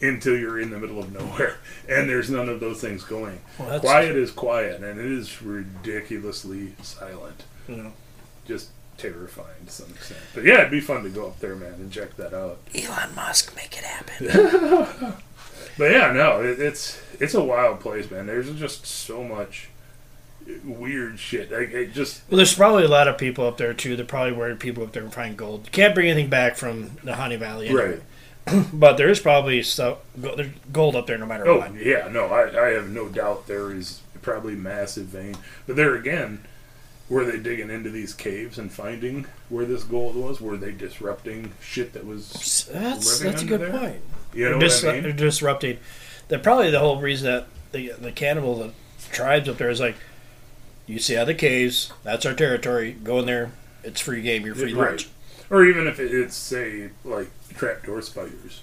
until you're in the middle of nowhere and there's none of those things going. Well, that's- quiet is quiet, and it is ridiculously silent. You know. Just terrifying to some extent. But yeah, it'd be fun to go up there, man, and check that out. Elon Musk, make it happen. But yeah, no, it, it's it's a wild place, man. There's just so much weird shit. Like, it just Well, there's probably a lot of people up there too. They're probably worried people up there can find gold. You can't bring anything back from the Honey Valley, anyway. but there is probably stuff. There's gold up there no matter Oh what. yeah, no, I, I have no doubt there is probably massive vein. But there again, were they digging into these caves and finding where this gold was? Were they disrupting shit that was That's that's a good there? point. You know Dis- what I mean? They're Disrupting. That probably the whole reason that the the cannibal the tribes up there is like, you see other caves. That's our territory. Go in there. It's free game. You're free Right. lunch. Or even if it- it's say like trapdoor spiders.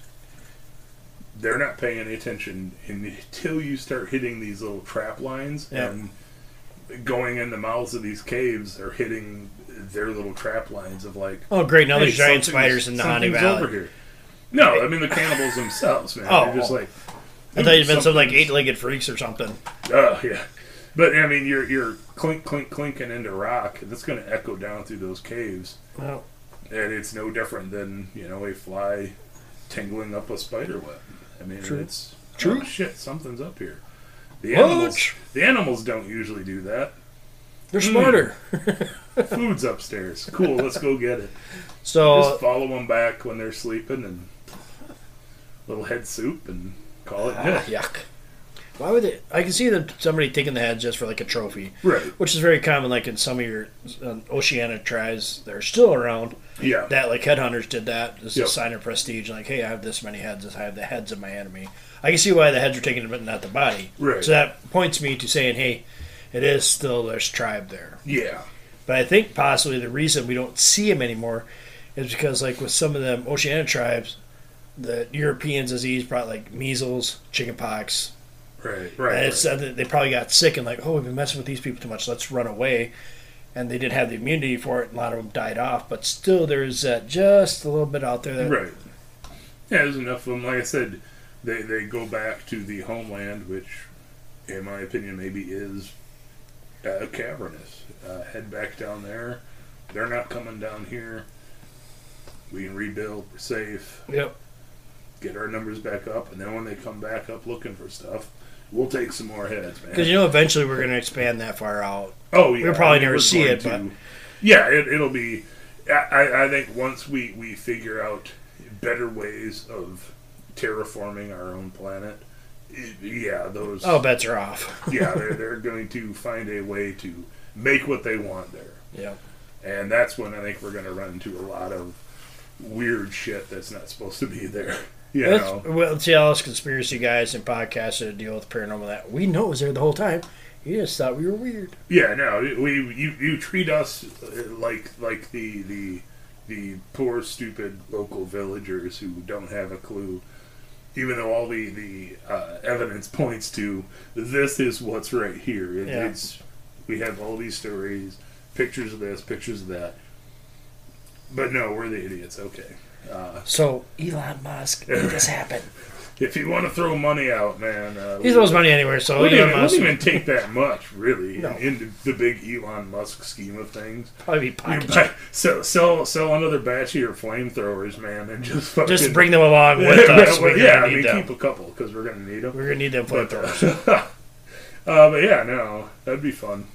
They're not paying any attention until you start hitting these little trap lines Yeah. and going in the mouths of these caves are hitting their little trap lines of like Oh, great! Now hey, there's giant spiders in the something's Valley. over here. No, I mean the cannibals themselves, man. Oh, They're just like I thought you'd been some like eight-legged freaks or something. Oh yeah, but I mean, you're you're clink clink clinking into rock. And that's going to echo down through those caves, Well, and it's no different than you know a fly tingling up a spider web. I mean, True. it's True. oh, shit, something's up here. The animals, the animals don't usually do that. they're smarter. Food's upstairs. Cool, let's go get it. So Just follow them back when they're sleeping and little head soup and call it ah, yuck. Why would they? I can see them somebody taking the head just for like a trophy, Right. which is very common. Like in some of your uh, Oceania tribes that are still around. Yeah. that like headhunters did that as Yep. a sign of prestige. Like, hey, I have this many heads. I have the heads of my enemy. I can see why the heads are taken, but not the body. Right. So that points me to saying, hey, it is still there's tribe there. Yeah. But I think possibly the reason we don't see them anymore is because, like with some of them Oceania tribes, the Europeans disease brought like measles, chickenpox. Right. Right. and it's right. said that they probably got sick and like, oh, we've been messing with these people too much. Let's run away. And they didn't have the immunity for it. And a lot of them died off. But still, there's uh, just a little bit out there that Right. Yeah, there's enough of them. Like I said, they they go back to the homeland, which, in my opinion, maybe is uh, cavernous. Uh, head back down there. They're not coming down here. We can rebuild. We're safe. Yep. Get our numbers back up, and then when they come back up looking for stuff, we'll take some more heads, man. Because you know, eventually we're going to expand that far out. Oh yeah, We'll probably I mean, never see it, but- yeah, it, it'll be. I, I think once we we figure out better ways of terraforming our own planet, it, yeah, those. Oh, bets are off. yeah, they're they're going to find a way to make what they want there, Yep. and that's when I think we're going to run into a lot of weird shit that's not supposed to be there. You know, well, see all us conspiracy guys and podcasts that deal with paranormal that we know it was there the whole time. You just thought we were weird. Yeah, no, we you you treat us uh, like like the the the poor stupid local villagers who don't have a clue, even though all the the uh, evidence points to this is what's right here. It, Yeah. It's we have all these stories, pictures of this, pictures of that. But no, we're the idiots. Okay. Uh, So Elon Musk made this happen. if you want to throw money out, man, uh, He throws money anywhere. So Wouldn't Elon even, Musk wouldn't even take that much, really, No. in the, the big Elon Musk scheme of things. probably be You pocket. buy, sell, sell, sell another batch of your flamethrovers, man, and just fucking, Just bring them along with us. Well, yeah, I mean, them. keep a couple because we're gonna need them. We're gonna need them But, flamethrowers. uh, uh, but yeah, no, that'd be fun.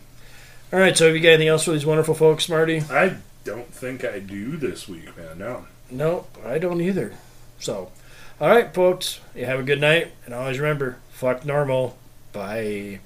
All right. So have you got anything else for these wonderful folks, Marty? I don't think I do this week, man. No. No, I don't either. So, all right, folks. You have a good night, and always remember, fuck normal. Bye.